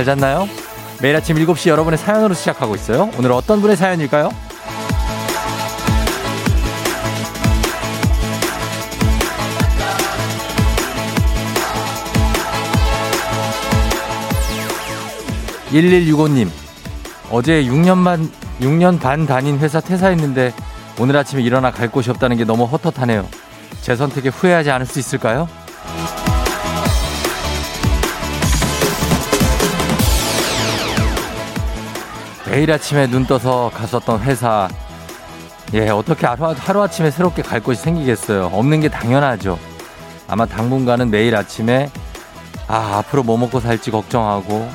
잘 잤나요? 매일 아침 7시 여러분의 사연으로 시작하고 있어요. 오늘 어떤 분의 사연일까요? 1165님, 어제 6년 반, 6년 반 다닌 회사 퇴사했는데 오늘 아침에 일어나 갈 곳이 없다는 게 너무 헛헛하네요. 제 선택에 후회하지 않을 수 있을까요? 매일 아침에 눈 떠서 갔었던 회사. 예, 어떻게 하루, 하루아침에 새롭게 갈 곳이 생기겠어요. 없는 게 당연하죠. 아마 당분간은 매일 아침에 아, 앞으로 뭐 먹고 살지 걱정하고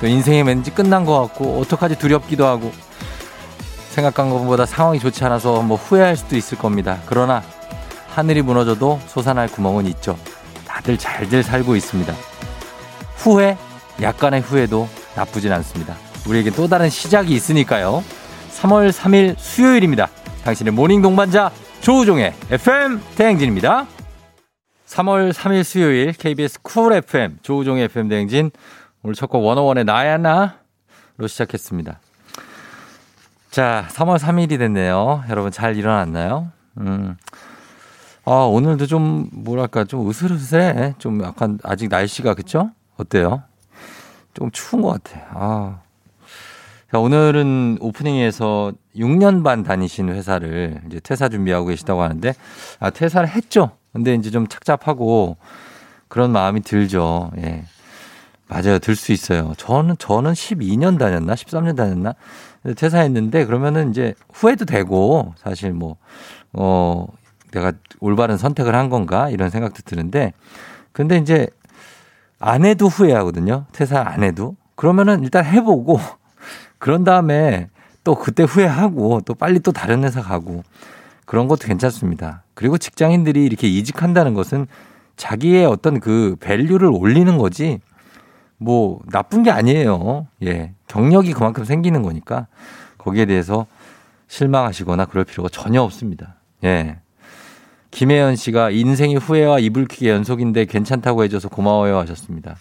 또 인생이 왠지 끝난 것 같고 어떡하지 두렵기도 하고 생각한 것보다 상황이 좋지 않아서 뭐 후회할 수도 있을 겁니다. 그러나 하늘이 무너져도 솟아날 구멍은 있죠. 다들 잘들 살고 있습니다. 후회, 약간의 후회도 나쁘진 않습니다. 우리에게 또 다른 시작이 있으니까요. 3월 3일 수요일입니다. 당신의 morning 동반자 조우종의 FM 대행진입니다. 3월 3일 수요일 KBS 쿨 FM 조우종의 FM 대행진 오늘 첫 곡 워너원의 나야 나로 시작했습니다. 자, 3월 3일이 됐네요. 여러분 잘 일어났나요? 음. 아, 오늘도 좀 뭐랄까 좀 으슬으슬해. 좀 약간 아직 날씨가 그쵸? 어때요? 좀 추운 것 같아. 아. 자, 오늘은 오프닝에서 6년 반 다니신 회사를 이제 퇴사 준비하고 계시다고 하는데, 아, 퇴사를 했죠. 근데 이제 좀 착잡하고 그런 마음이 들죠. 예. 맞아요. 들 수 있어요. 저는, 저는 12년 다녔나? 13년 다녔나? 퇴사했는데 그러면은 이제 후회도 되고 사실 뭐, 어, 내가 올바른 선택을 한 건가? 이런 생각도 드는데 근데 이제 안 해도 후회하거든요. 퇴사 안 해도. 그러면은 일단 해보고 그런 다음에 또 그때 후회하고 또 빨리 또 다른 회사 가고 그런 것도 괜찮습니다. 그리고 직장인들이 이렇게 이직한다는 것은 자기의 어떤 그 밸류를 올리는 거지 뭐 나쁜 게 아니에요. 예. 경력이 그만큼 생기는 거니까 거기에 대해서 실망하시거나 그럴 필요가 전혀 없습니다. 예. 김혜연 씨가 인생이 후회와 이불킥의 연속인데 괜찮다고 해줘서 고마워요 하셨습니다.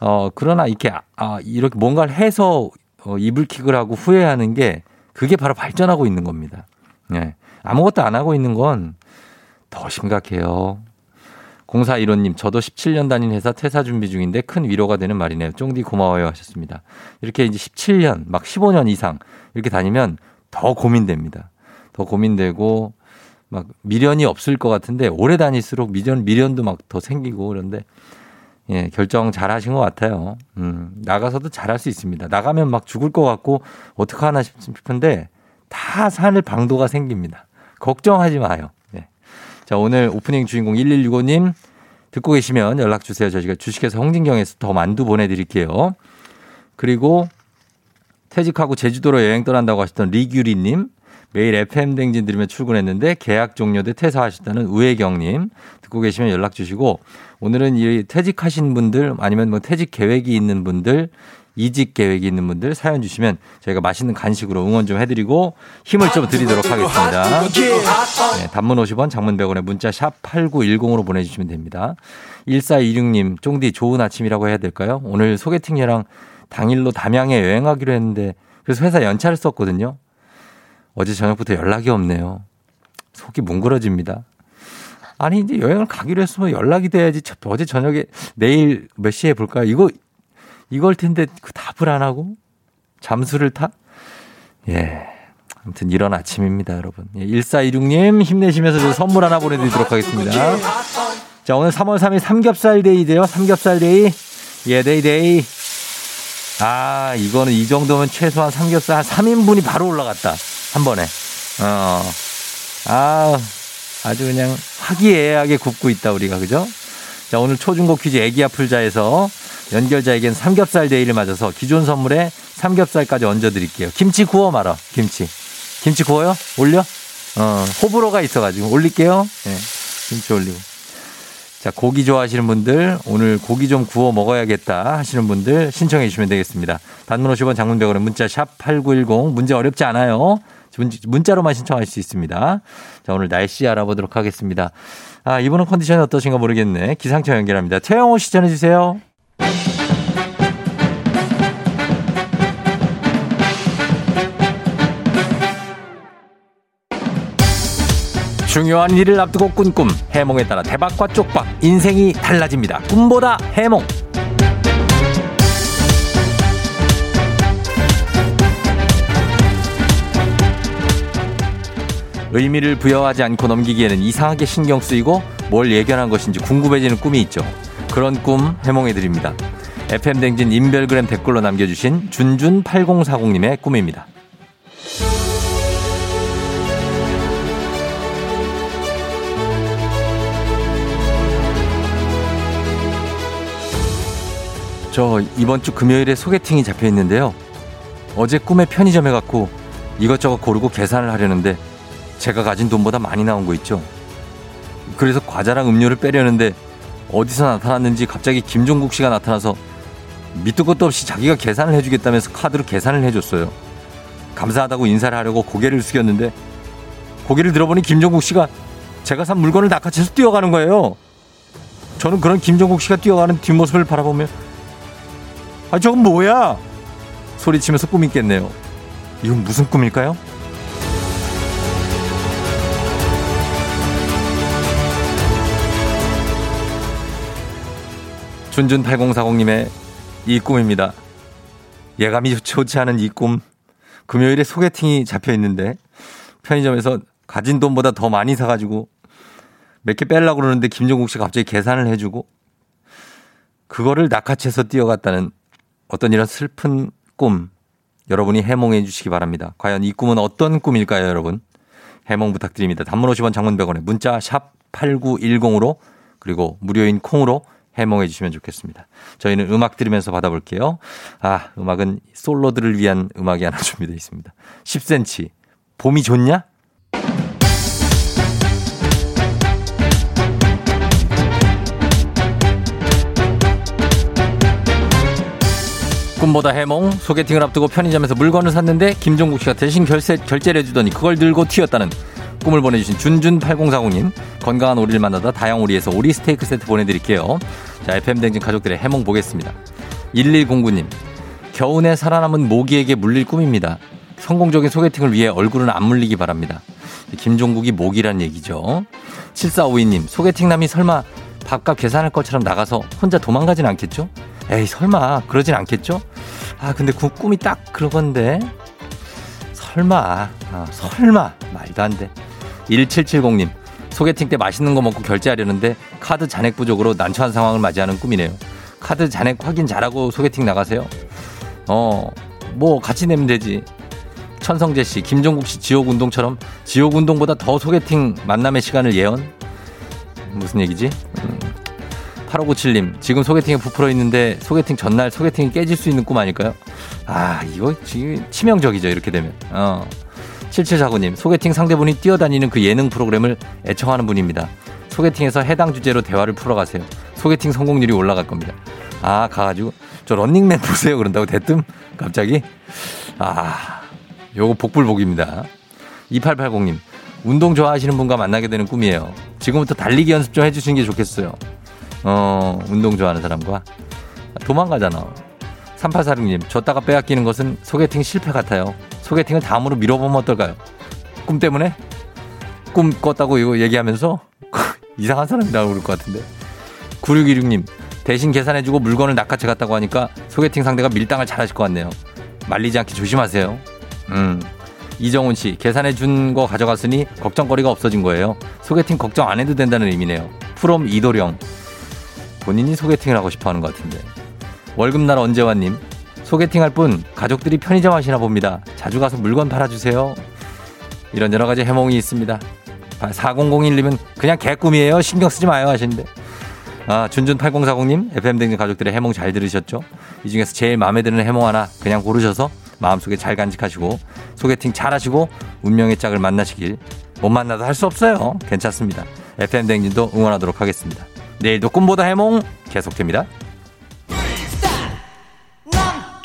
어, 그러나 이렇게, 아, 이렇게 뭔가를 해서 어, 이불킥을 하고 후회하는 게 그게 바로 발전하고 있는 겁니다. 예. 아무것도 안 하고 있는 건 더 심각해요. 0415님, 저도 17년 다닌 회사 퇴사 준비 중인데 큰 위로가 되는 말이네요. 쫑디 고마워요 하셨습니다. 이렇게 이제 17년, 막 15년 이상 이렇게 다니면 더 고민됩니다. 더 고민되고 막 미련이 없을 것 같은데 오래 다닐수록 미련, 미련도 막 더 생기고 그런데 예, 결정 잘 하신 것 같아요. 음, 나가서도 잘 할 수 있습니다. 나가면 막 죽을 것 같고 어떡하나 싶은데 다 산을 방도가 생깁니다. 걱정하지 마요. 자, 오늘 오프닝 주인공 1165님 듣고 계시면 연락 주세요. 저희가 주식회사 홍진경에서 더 만두 보내드릴게요. 그리고 퇴직하고 제주도로 여행 떠난다고 하셨던 리규리님, 매일 FM 댕진 들으며 출근했는데 계약 종료돼 퇴사하셨다는 우혜경님 듣고 계시면 연락 주시고 오늘은 이 퇴직하신 분들 아니면 뭐 퇴직 계획이 있는 분들 이직 계획이 있는 분들 사연 주시면 저희가 맛있는 간식으로 응원 좀 해드리고 힘을 좀 드리도록 하겠습니다. 네, 단문 50원, 장문 100원에 문자 샵 8910으로 보내주시면 됩니다. 1426님, 쫑디 좋은 아침이라고 해야 될까요? 오늘 소개팅녀랑 당일로 담양에 여행하기로 했는데 그래서 회사 연차를 썼거든요. 어제 저녁부터 연락이 없네요. 속이 뭉그러집니다. 아니 이제 여행을 가기로 했으면 연락이 돼야지 어제 저녁에 내일 몇 시에 볼까요? 이거 이걸 텐데 그 답을 안 하고 잠수를 타? 예. 아무튼 이런 아침입니다, 여러분. 예, 1426님 힘내시면서 저 선물 하나 보내드리도록 하겠습니다. 자, 오늘 3월 3일 삼겹살 day죠. 삼겹살 day. 예, day day. 아, 이거는 이 정도면 최소한 삼겹살 한 3인분이 바로 올라갔다. 한 번에. 어. 아, 아주 그냥 화기애애하게 굽고 있다, 우리가. 그죠? 자, 오늘 초중고 퀴즈 애기 아플자에서 연결자에겐 삼겹살 day를 맞아서 기존 선물에 삼겹살까지 얹어 드릴게요. 김치 구워 말아. 김치. 김치 구워요? 올려? 어, 호불호가 있어 가지고 올릴게요. 네, 김치 올리고. 자, 고기 좋아하시는 분들, 오늘 고기 좀 구워 먹어야겠다 하시는 분들 신청해 주시면 되겠습니다. 단문 50원 장문백원에 문자 샵 8910. 문제 어렵지 않아요. 문자로만 신청할 수 있습니다. 자, 오늘 날씨 알아보도록 하겠습니다. 아, 이분은 컨디션이 어떠신가 모르겠네. 기상청 연결합니다. 최영호 씨 전해주세요. 중요한 일을 앞두고 꾼 꿈 해몽에 따라 대박과 쪽박 인생이 달라집니다 꿈보다 해몽 의미를 부여하지 않고 넘기기에는 이상하게 신경 쓰이고 뭘 예견한 것인지 궁금해지는 꿈이 있죠. 그런 꿈 해몽해 드립니다. FM 댕진 인별그램 댓글로 남겨주신 준준8040님의 꿈입니다. 저 이번 주 금요일에 소개팅이 잡혀 있는데요. 어제 꿈에 편의점에 갔고 이것저것 고르고 계산을 하려는데 제가 가진 돈보다 많이 나온 거 있죠. 그래서 과자랑 음료를 빼려는데 어디서 나타났는지 갑자기 김종국 씨가 나타나서 밑도 끝도 없이 자기가 계산을 해주겠다면서 카드로 계산을 해줬어요. 감사하다고 인사를 하려고 고개를 숙였는데 고개를 들어보니 김종국 씨가 제가 산 물건을 낚아채서 뛰어가는 거예요. 저는 그런 김종국 씨가 뛰어가는 뒷모습을 바라보며 아 저건 뭐야? 소리치면서 꿈이 깼네요. 이건 무슨 꿈일까요? 준준8040님의 이 꿈입니다. 예감이 좋지 않은 이 꿈. 금요일에 소개팅이 잡혀 있는데 편의점에서 가진 돈보다 더 많이 사가지고 몇 개 빼려고 그러는데 김종국 씨가 갑자기 계산을 해주고 그거를 낚아채서 뛰어갔다는 어떤 이런 슬픈 꿈 여러분이 해몽해 주시기 바랍니다. 과연 이 꿈은 어떤 꿈일까요, 여러분? 해몽 부탁드립니다. 단문 50원 장문 100원에 문자 샵 8910으로 그리고 무료인 콩으로 해몽해 주시면 좋겠습니다. 저희는 음악 들으면서 받아볼게요. 아, 음악은 솔로들을 위한 음악이 하나 준비되어 있습니다. 10cm. 봄이 좋냐? 꿈보다 해몽 소개팅을 앞두고 편의점에서 물건을 샀는데 김종국 씨가 대신 결세, 결제를 해주더니 그걸 들고 튀었다는 꿈을 보내주신 준준8040님 건강한 오리를 만나다 다양오리에서 오리 스테이크 세트 보내드릴게요. 자 FM댕진 가족들의 해몽 보겠습니다. 1109님 겨우내 살아남은 모기에게 물릴 꿈입니다. 성공적인 소개팅을 위해 얼굴은 안 물리기 바랍니다. 김종국이 모기란 얘기죠. 7452님 소개팅남이 설마 밥값 계산할 것처럼 나가서 혼자 도망가진 않겠죠? 에이 설마 그러진 않겠죠? 아 근데 그 꿈이 딱 그러건데 설마 아, 설마 말도 안 돼. 1770님 소개팅 때 맛있는 거 먹고 결제하려는데 카드 잔액 부족으로 난처한 상황을 맞이하는 꿈이네요. 카드 잔액 확인 잘하고 소개팅 나가세요. 어, 뭐 같이 내면 되지. 천성재 씨, 김종국 씨 지옥 운동처럼 지옥 운동보다 더 소개팅 만남의 시간을 예언? 무슨 얘기지? 음. 8597님, 지금 소개팅에 부풀어 있는데 소개팅 전날 소개팅이 깨질 수 있는 꿈 아닐까요? 아, 이거 지금 치명적이죠, 이렇게 되면. 어. 7749님, 소개팅 상대분이 뛰어다니는 그 예능 프로그램을 애청하는 분입니다. 소개팅에서 해당 주제로 대화를 풀어가세요. 소개팅 성공률이 올라갈 겁니다. 아, 가가지고, 저 런닝맨 보세요. 그런다고 대뜸? 갑자기? 아, 요거 복불복입니다. 2880님, 운동 좋아하시는 분과 만나게 되는 꿈이에요. 지금부터 달리기 연습 좀 해주시는 게 좋겠어요. 어, 운동 좋아하는 사람과. 도망가잖아. 3846님, 줬다가 빼앗기는 것은 소개팅 실패 같아요. 소개팅을 다음으로 미뤄보면 어떨까요? 꿈 때문에? 꿈 꿨다고 이거 얘기하면서 이상한 사람이라고 그럴 것 같은데. 9616님, 대신 계산해주고 물건을 낚아채 갔다고 하니까 소개팅 상대가 밀당을 잘하실 것 같네요. 말리지 않게 조심하세요. 음. 이정훈 씨, 계산해 준 거 가져갔으니 걱정거리가 없어진 거예요. 소개팅 걱정 안 해도 된다는 의미네요. 프롬 이도령. 본인이 소개팅을 하고 싶어 하는 것 같은데. 월급날 언제와님, 소개팅 할분 가족들이 편의점 하시나 봅니다. 자주 가서 물건 팔아주세요. 이런 여러 가지 해몽이 있습니다. 4001님은 그냥 개꿈이에요. 신경 쓰지 마요 하시는데. 아, 준준8040님, FM등진 가족들의 해몽 잘 들으셨죠? 이 중에서 제일 마음에 드는 해몽 하나 그냥 고르셔서 마음속에 잘 간직하시고 소개팅 잘 하시고 운명의 짝을 만나시길 못 만나도 할 수 없어요. 괜찮습니다. FM등진도 응원하도록 하겠습니다. 내일도 꿈보다 해몽 계속됩니다.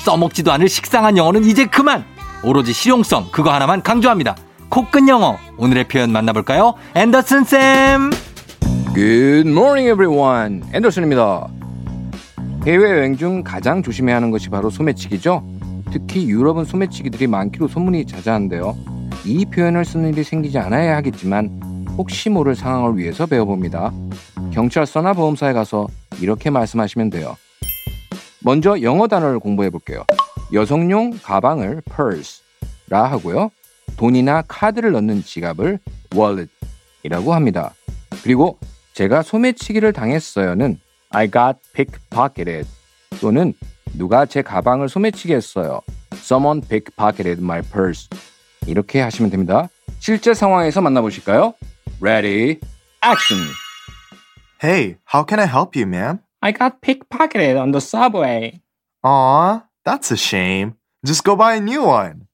써먹지도 않을 식상한 영어는 이제 그만. 오로지 실용성 그거 하나만 강조합니다. 코끝 영어. 오늘의 표현 만나볼까요? 앤더슨 쌤. Good morning everyone. 앤더슨입니다. 해외여행 중 가장 조심해야 하는 것이 바로 소매치기죠. 특히 유럽은 소매치기들이 많기로 소문이 자자한데요. 이 표현을 쓰는 일이 생기지 않아야 하겠지만 혹시 모를 상황을 위해서 배워봅니다. 경찰서나 보험사에 가서 이렇게 말씀하시면 돼요. 먼저 영어 단어를 공부해 볼게요. 여성용 가방을 purse라 하고요. 돈이나 카드를 넣는 지갑을 wallet이라고 합니다. 그리고 제가 소매치기를 당했어요는 I got pickpocketed 또는 누가 제 가방을 소매치기 했어요. Someone pickpocketed my purse. 이렇게 하시면 됩니다. 실제 상황에서 만나보실까요? Ready, action. Hey, how can I help you, ma'am? I got pickpocketed on the subway. Aw, that's a shame. Just go buy a new one.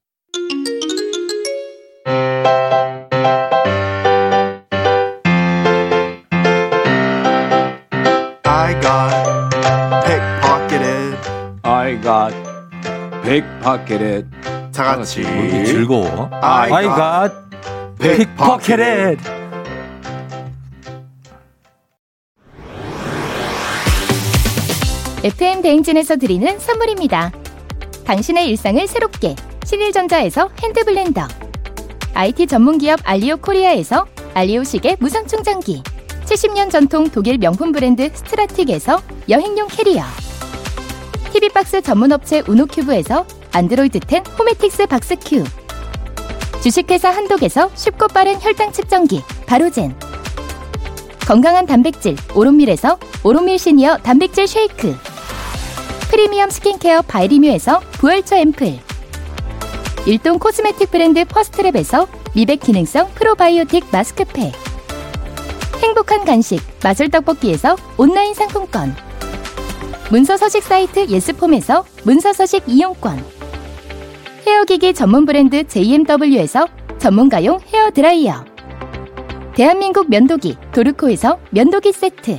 I got pickpocketed. I got pickpocketed. 다 같이. 이렇게 즐거워 I I got got pickpocketed FM 대행진에서 드리는 선물입니다. 당신의 일상을 새롭게 신일전자에서 핸드블렌더 IT 전문기업 알리오 코리아에서 알리오 시계 무선 충전기 70년 전통 독일 명품 브랜드 스트라틱에서 여행용 캐리어 TV box 전문업체 우노큐브에서 안드로이드 10 호메틱스 박스큐 주식회사 한독에서 쉽고 빠른 혈당 측정기 바로젠 건강한 단백질 오롯밀에서 오롯밀 시니어 단백질 쉐이크 프리미엄 skin care 바이리뮤에서 부활초 앰플. 일동 cosmetic 브랜드 퍼스트랩에서 미백 기능성 프로바이오틱 마스크팩. 행복한 간식 마술 떡볶이에서 온라인 상품권. 문서 서식 사이트 예스폼에서 문서 서식 이용권. hair기기 전문 브랜드 JMW에서 전문가용 헤어 드라이어. 대한민국 면도기 도르코에서 면도기 세트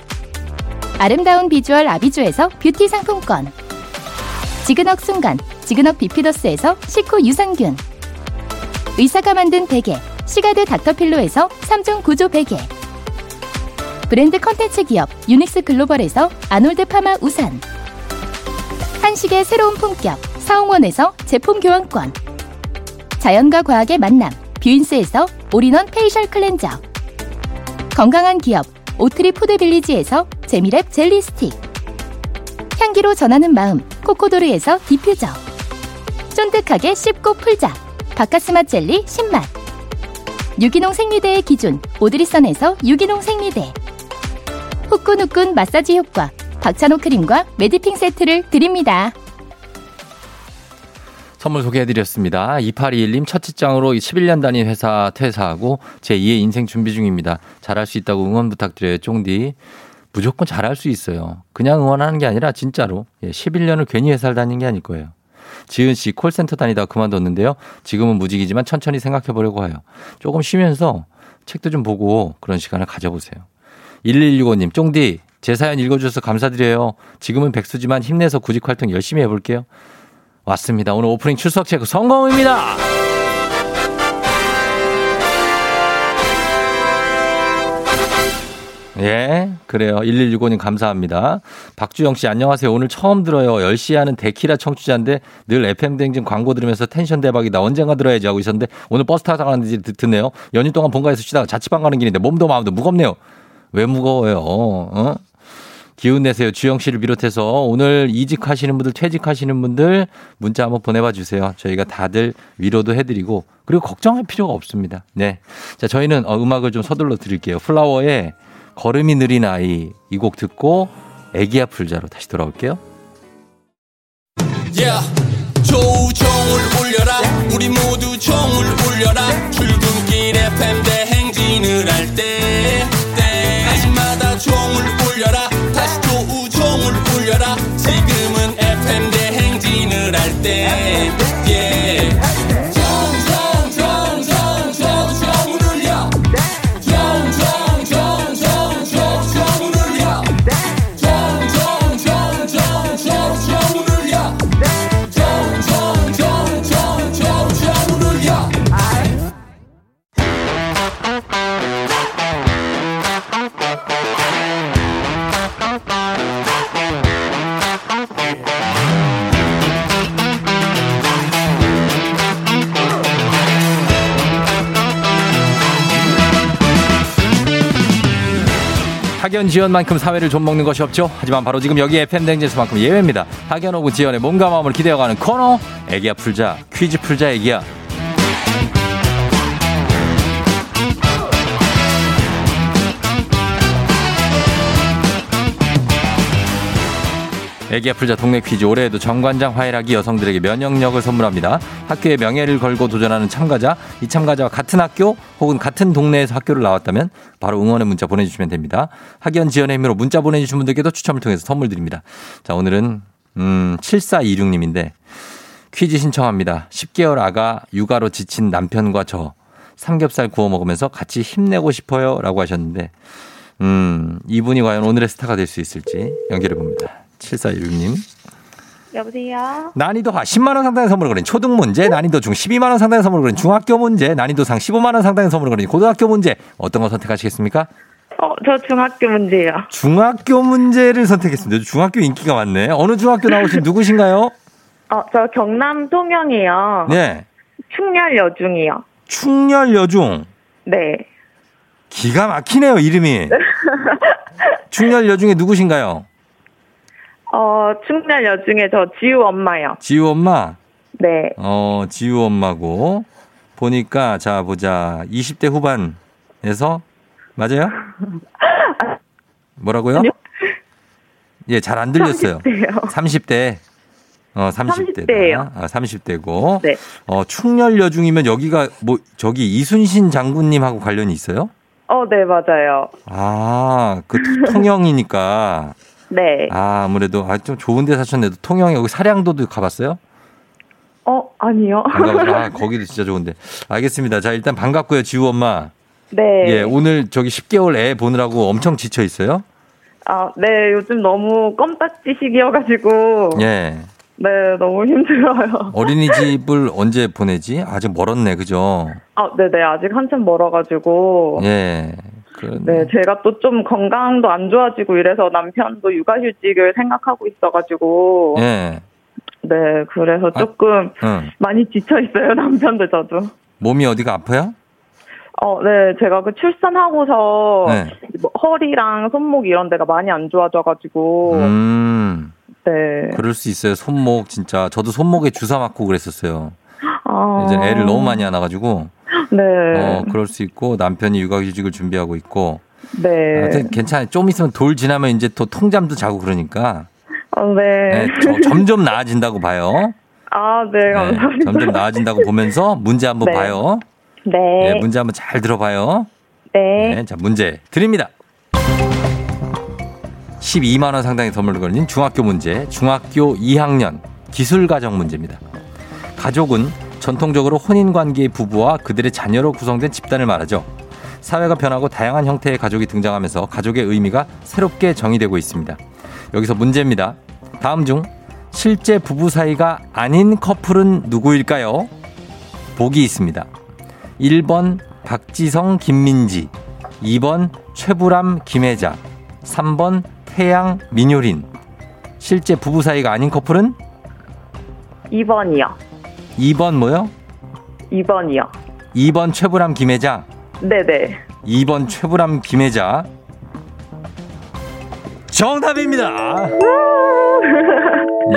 아름다운 비주얼 아비주에서 뷰티 상품권. 지그넉 순간 지그넉 비피더스에서 식후 유산균. 의사가 만든 베개 시가드 닥터필로에서 3중 구조 베개. 브랜드 컨텐츠 기업 유닉스 글로벌에서 아놀드 파마 우산. 한식의 새로운 품격 사홍원에서 제품 교환권. 자연과 과학의 만남 뷰인스에서 올인원 페이셜 클렌저. 건강한 기업 오트리 푸드빌리지에서 재미랩 젤리 스틱 향기로 전하는 마음 코코도르에서 디퓨저 쫀득하게 씹고 풀자 박카스맛 젤리 10맛 유기농 생리대의 기준 오드리선에서 유기농 생리대 후끈후끈 마사지 효과 박찬호 크림과 매디핑 세트를 드립니다. 선물 소개해드렸습니다. 2821님 첫 직장으로 11년 다닌 회사 퇴사하고 제2의 인생 준비 중입니다. 잘할 수 있다고 응원 부탁드려요. 쫑디. 무조건 잘할 수 있어요. 그냥 응원하는 게 아니라 진짜로 11년을 괜히 회사를 다닌 게 아닐 거예요. 지은 씨 콜센터 다니다가 그만뒀는데요. 지금은 무직이지만 천천히 생각해 보려고 해요. 조금 쉬면서 책도 좀 보고 그런 시간을 가져보세요. 1165님, 쫑디, 제 사연 읽어주셔서 감사드려요. 지금은 백수지만 힘내서 구직 활동 열심히 해볼게요. 왔습니다. 오늘 오프닝 출석 체크 성공입니다. 예, 그래요. 1165님 감사합니다. 박주영 씨 안녕하세요. 오늘 처음 들어요. 10시에 하는 데키라 청취자인데 늘 FM 댕진 광고 들으면서 텐션 대박이다. 언젠가 들어야지 하고 있었는데 오늘 버스 타서 가는지 듣네요. 연휴 동안 본가에서 쉬다가 자취방 가는 길인데 몸도 마음도 무겁네요. 왜 무거워요? 어? 기운 내세요. 주영 씨를 비롯해서 오늘 이직하시는 분들, 퇴직하시는 분들 문자 한번 보내봐 주세요. 저희가 다들 위로도 해드리고 그리고 걱정할 필요가 없습니다. 네. 자, 저희는 어, 음악을 좀 서둘러 드릴게요. 플라워의 걸음이 느린 아이 이 곡 듣고 애기야 풀자로 다시 돌아올게요. Yeah. 조우종을 울려라 우리 모두 종을 울려라 지연만큼 사회를 좀 먹는 것이 없죠. 하지만 바로 지금 여기 FM 대행진만큼 예외입니다. 학연 of 지연의 몸과 마음을 기대어가는 코너 애기야 풀자 퀴즈 풀자 애기야. 애기야 풀자 동네 퀴즈 올해에도 정관장 화이락이 여성들에게 면역력을 선물합니다. 학교의 명예를 걸고 도전하는 참가자, 이 참가자와 같은 학교 혹은 같은 동네에서 학교를 나왔다면 바로 응원의 문자 보내주시면 됩니다. 학연 지원의 힘으로 문자 보내주신 분들께도 추첨을 통해서 선물 드립니다. 자 오늘은 음 7426님인데 퀴즈 신청합니다. 10개월 아가 육아로 지친 남편과 저 삼겹살 구워 먹으면서 같이 힘내고 싶어요 라고 하셨는데 음 이분이 과연 오늘의 스타가 될 수 있을지 연결해 봅니다. 7416님. 여보세요? 난이도 하 10만 원 상당의 선물을 거린 초등 문제, 난이도 중 12만 원 상당의 선물을 거린 중학교 문제, 난이도 상 15만 원 상당의 선물을 거린 고등학교 문제. 어떤 거 선택하시겠습니까? 어, 저 중학교 문제요. 중학교 문제를 선택했습니다. 중학교 인기가 많네. 어느 중학교 나오신 누구신가요? 어, 저 경남 통영이요. 네. 충렬 여중이요. 충렬 여중. 네. 기가 막히네요, 이름이. 충렬 여중에 누구신가요? 어, 충렬 여중에 저 지우 엄마요. 지우 엄마. 네. 어, 지우 엄마고. 보니까, 자, 보자. 20대 후반에서, 맞아요? 뭐라고요? 아니요. 예, 잘 안 들렸어요. 30대요. 30대. 어, 30대. 30대예요. 아, 30대고. 네. 어, 충렬 여 중이면 여기가 뭐, 저기 이순신 장군님하고 관련이 있어요? 어, 네, 맞아요. 아, 그 통영이니까. 네. 아, 아무래도, 아, 좀 좋은 데 사셨네도 통영에 여기 사량도도 가봤어요? 어, 아니요. 아, 거기도 진짜 좋은데. 알겠습니다. 자, 일단 반갑고요, 지우 엄마. 네. 예, 오늘 저기 10개월 애 보느라고 엄청 지쳐 있어요? 아, 네, 요즘 너무 껌딱지 시기여가지고. 예. 네, 너무 힘들어요. 어린이집을 언제 보내지? 아직 멀었네, 그죠? 아, 네네, 아직 한참 멀어가지고. 예. 그, 네, 제가 또 좀 건강도 안 좋아지고 이래서 남편도 육아휴직을 생각하고 있어가지고. 예. 네, 그래서 아. 조금 응. 많이 지쳐 있어요, 남편도 저도. 몸이 어디가 아파요? 어, 네, 제가 그 출산하고서 네. 뭐 허리랑 손목 이런 데가 많이 안 좋아져가지고. 음. 네. 그럴 수 있어요. 손목 진짜 저도 손목에 주사 맞고 그랬었어요. 아. 이제 애를 너무 많이 안아가지고 네. 어 그럴 수 있고 남편이 육아휴직을 준비하고 있고 네. 하여튼 괜찮아요. 좀 있으면 돌 지나면 이제 또 통잠도 자고 그러니까 어, 네. 네, 저- 점점 나아진다고 봐요. 아, 네, 네, 감사합니다. 점점 나아진다고 보면서 문제 한번 네. 봐요. 네. 네, 문제 한번 잘 들어봐요. 네. 네, 자 문제 드립니다. 12만 원 상당의 선물을 걸린 중학교 문제, 중학교 2학년 기술가정 문제입니다. 가족은 전통적으로 혼인 관계의 부부와 그들의 자녀로 구성된 집단을 말하죠. 사회가 변하고 다양한 형태의 가족이 등장하면서 가족의 의미가 새롭게 정의되고 있습니다. 여기서 문제입니다. 다음 중 실제 부부 사이가 아닌 커플은 누구일까요? 보기 있습니다. 1번 박지성 김민지, 2번 최불암 김혜자 3번 태양 민효린 실제 부부 사이가 아닌 커플은 2번이요. 2번 뭐요? 2번이요. 2번 최불암 김혜자 네네. 2번 최불암 김혜자 정답입니다.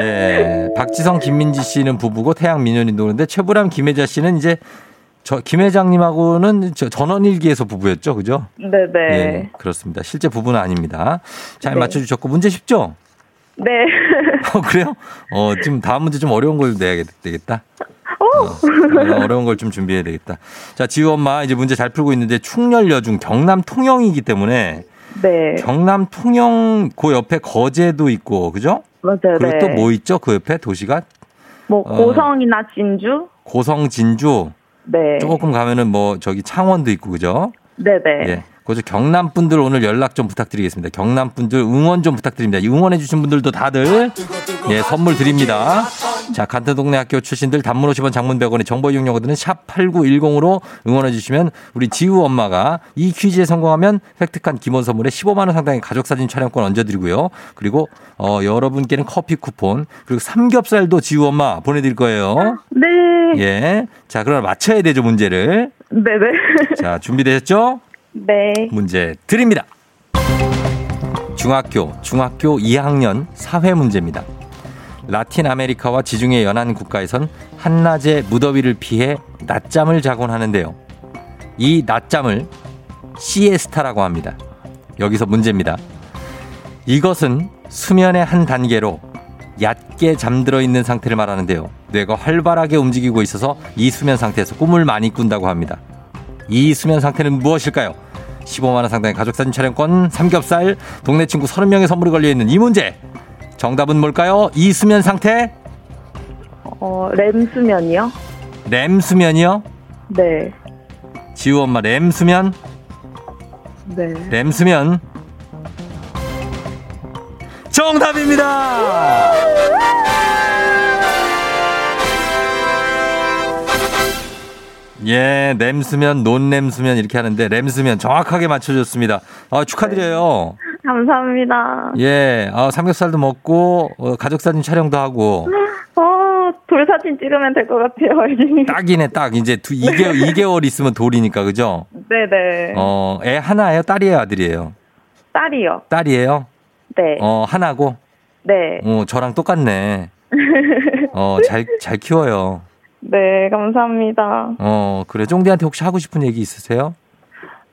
예, 박지성 김민지 씨는 부부고 태양 민현이도 그런데 최불암 김혜자 씨는 이제 저 김 회장님하고는 저 전원일기에서 부부였죠, 그죠? 네네. 예, 그렇습니다. 실제 부부는 아닙니다. 잘 네. 맞춰주셨고 문제 쉽죠? 네. 어, 그래요? 어, 지금 다음 문제 좀 어려운 걸 내야 되겠다. 어, 어려운 걸 좀 준비해야 되겠다. 자, 지우 엄마 이제 문제 잘 풀고 있는데 충렬여중 경남 통영이기 때문에 네. 경남 통영 그 옆에 거제도 있고 그죠? 맞아요. 그리고 네. 또뭐 있죠? 그 옆에 도시가 뭐 어. 고성이나 진주? 고성 진주 네. 조금 가면은 뭐 저기 창원도 있고 그죠? 네네. 예. 그죠 경남 분들 오늘 연락 좀 부탁드리겠습니다. 경남 분들 응원 좀 부탁드립니다. 이 응원해 주신 분들도 다들 예, 선물 드립니다. 자, 간트 동네 학교 출신들 단문 50원 장문 100원의 정보 이용료들은 샵 8910으로 응원해 주시면 우리 지우 엄마가 이 퀴즈에 성공하면 획득한 기본 선물에 15만 원 상당의 가족 사진 촬영권 얹어 드리고요. 그리고 어, 여러분께는 커피 쿠폰 그리고 삼겹살도 지우 엄마 보내 드릴 거예요. 네. 예. 자, 그럼 맞춰야 되죠, 문제를. 네네. 자, 준비되셨죠? 네. 문제 드립니다. 중학교, 중학교 2학년 사회 문제입니다. 라틴 아메리카와 지중해 연안 국가에선 한낮의 무더위를 피해 낮잠을 자곤 하는데요. 이 낮잠을 시에스타라고 합니다. 여기서 문제입니다. 이것은 수면의 한 단계로 얕게 잠들어 있는 상태를 말하는데요. 뇌가 활발하게 움직이고 있어서 이 수면 상태에서 꿈을 많이 꾼다고 합니다. 이 수면 상태는 무엇일까요? 15만원 상당의 가족사진 촬영권, 삼겹살, 동네 친구 30명의 선물이 걸려있는 이 문제. 정답은 뭘까요? 이 수면 상태? 어, 램 수면이요? 램 수면이요? 네. 지우 엄마 램 수면? 네. 램 수면? 정답입니다! 예, 램수면, 논램수면 이렇게 하는데 램수면 정확하게 맞춰줬습니다. 아, 축하드려요. 감사합니다. 예, 아, 삼겹살도 먹고 어, 가족 사진 촬영도 하고 어, 돌 사진 찍으면 될 것 같아요? 딱이네, 딱 이제 두 2개월 2개월 있으면 돌이니까 그죠? 네네. 어, 애 하나예요, 딸이에요, 아들이에요? 딸이요. 딸이에요. 네. 어, 하나고. 네. 어, 저랑 똑같네. 어, 잘 잘 키워요. 네, 감사합니다. 어, 그래. 쫑디한테 혹시 하고 싶은 얘기 있으세요?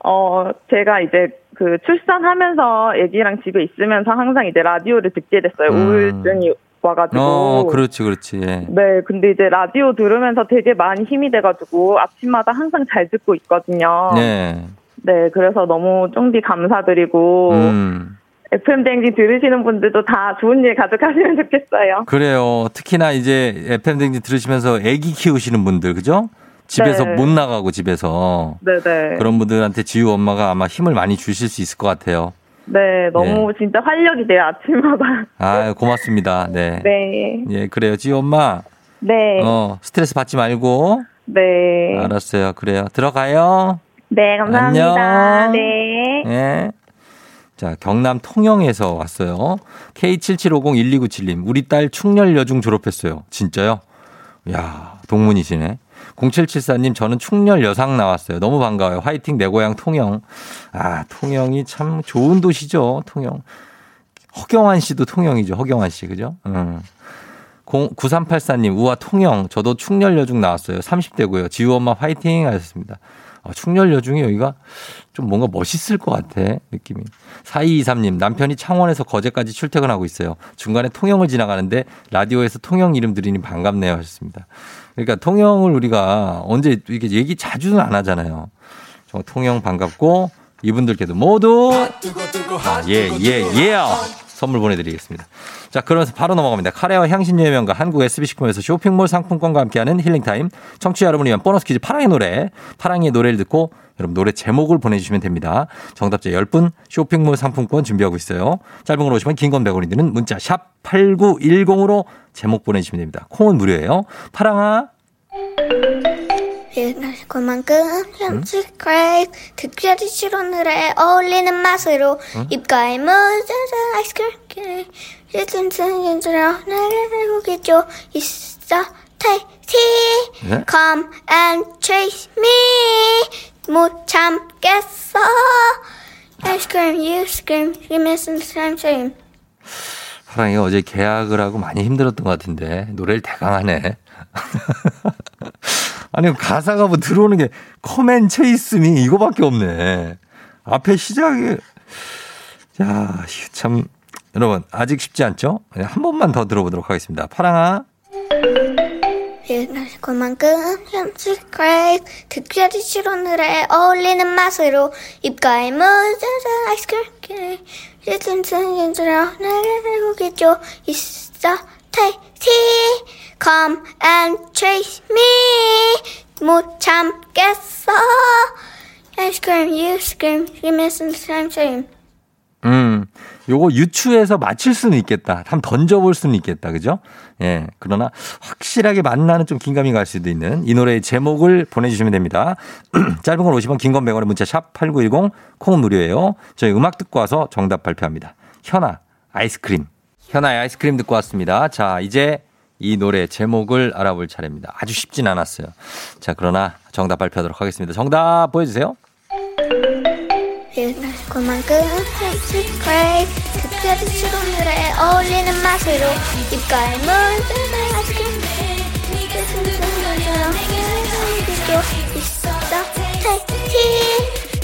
어, 제가 이제 그 출산하면서 애기랑 집에 있으면서 항상 이제 라디오를 듣게 됐어요. 음. 우울증이 와가지고. 어, 그렇지, 그렇지. 예. 네, 근데 이제 라디오 들으면서 되게 많이 힘이 돼가지고 아침마다 항상 잘 듣고 있거든요. 네. 네, 그래서 너무 쫑디 감사드리고 음. FM 댕지 들으시는 분들도 다 좋은 일 가득하시면 좋겠어요. 그래요. 특히나 이제 FM 댕지 들으시면서 아기 키우시는 분들, 그죠? 집에서 네. 못 나가고 집에서 네네. 그런 분들한테 지우 엄마가 아마 힘을 많이 주실 수 있을 것 같아요. 네, 너무 진짜 활력이 돼요, 아침마다. 아, 고맙습니다. 네. 네. 예, 그래요. 지우 엄마, 네. 어, 스트레스 받지 말고. 네. 알았어요. 그래요. 들어가요. 네, 감사합니다. 안녕. 네. 예. 자, 경남 통영에서 왔어요. K77501297님, 우리 딸 충렬여중 졸업했어요. 진짜요? 야 동문이시네. 0774님, 저는 충렬 여상 나왔어요. 너무 반가워요. 화이팅, 내 고향 통영. 아, 통영이 참 좋은 도시죠, 통영. 허경환 씨도 통영이죠, 허경환 씨, 그죠? 음. 9384님, 우와, 통영. 저도 충렬여중 나왔어요. 30대고요. 지우 엄마 화이팅 하셨습니다. 아, 충렬 여중이 여기가 좀 뭔가 멋있을 것 같아, 느낌이. 4223님, 남편이 창원에서 거제까지 출퇴근하고 있어요. 중간에 통영을 지나가는데 라디오에서 통영 이름 들으니 반갑네요 하셨습니다. 그러니까 통영을 우리가 언제 이렇게 얘기 자주는 안 하잖아요. 통영 반갑고 이분들께도 모두 아, 예, 예, 예. 선물 보내드리겠습니다. 자, 그러면서 바로 넘어갑니다. 카레와 향신료의 명가 한국 SB식품에서 쇼핑몰 상품권과 함께하는 힐링타임. 청취자 여러분을 위한 보너스 퀴즈 파랑의 노래. 파랑의 노래를 듣고 여러분 노래 제목을 보내주시면 됩니다. 정답자 10분 쇼핑몰 상품권 준비하고 있어요. 짧은 걸 오시면 긴건 100원이 드는 문자 샵 8910으로 제목 보내주시면 됩니다. 콩은 무료예요. 파랑아. 그만큼 현실크레이크 특별히 실오늘에 어울리는 맛으로 입가에 묻은 아이스크림 일등승인지라 나를 알고겠죠. 있어 테이티 네? Come and chase me. 못 참겠어. 아이스크림 you scream you miss the same same 사랑이 어제 계약을 하고 많이 힘들었던 것 같은데. 노래를 대강 하네. 아니 가사가 뭐 들어오는 게 커맨 체이스미 이거밖에 없네. 앞에 시작이 야, 참 여러분 아직 쉽지 않죠? 네, 한 번만 더 들어보도록 하겠습니다. 파랑아. 그만큼 현실크레이크 특별히 실오늘에 어울리는 맛으로 입가에 묻은 아이스크림 일등승인지라 나를 알고겠죠 있어 테이 티 Come and chase me 못 참겠어 아이스크림 you scream you miss the same same 음, 요거 유추해서 맞출 수는 있겠다. 한번 던져볼 수는 있겠다. 그죠? 예. 그러나 확실하게 만나는 좀 긴감이 갈 수도 있는 이 노래의 제목을 보내주시면 됩니다. 짧은 건 50원, 긴 건 100원의 문자 샵 8910 콩은 무료예요. 저희 음악 듣고 와서 정답 발표합니다. 현아, 아이스크림. 현아의 아이스크림 듣고 왔습니다. 자, 이제 이 노래 제목을 알아볼 차례입니다. 아주 쉽진 않았어요. 자, 그러나 정답 발표하도록 하겠습니다. 정답 보여주세요. 그만큼 현실크레이크 특별히 실오늘에 어울리는 맛으로 입가에 묻은 아이스크림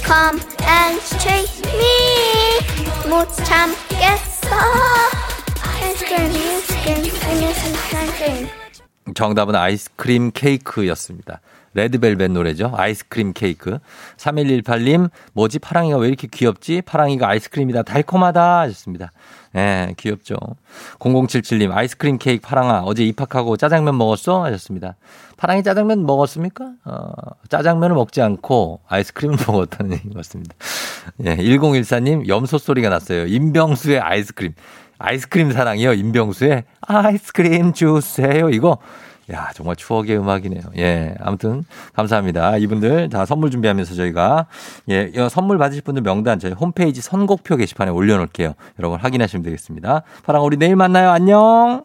Come and chase me 못 참겠어 정답은 아이스크림 케이크였습니다. 레드벨벳 노래죠. 아이스크림 케이크. 3118님, 뭐지? 파랑이가 왜 이렇게 귀엽지? 파랑이가 아이스크림이다. 달콤하다. 하셨습니다. 예, 귀엽죠. 0077님, 아이스크림 케이크 파랑아, 어제 입학하고 짜장면 먹었어? 하셨습니다. 파랑이 짜장면 먹었습니까? 어, 짜장면을 먹지 않고 아이스크림을 먹었다는 얘기 같습니다. 예, 1014님, 염소 소리가 났어요. 임병수의 아이스크림. 아이스크림 사랑이요, 임병수의 아이스크림 주세요. 이거. 야, 정말 추억의 음악이네요. 예, 아무튼 감사합니다. 이분들 다 선물 준비하면서 저희가 예, 이 선물 받으실 분들 명단 저희 홈페이지 선곡표 게시판에 올려놓을게요. 여러분 확인하시면 되겠습니다. 파랑 우리 내일 만나요. 안녕.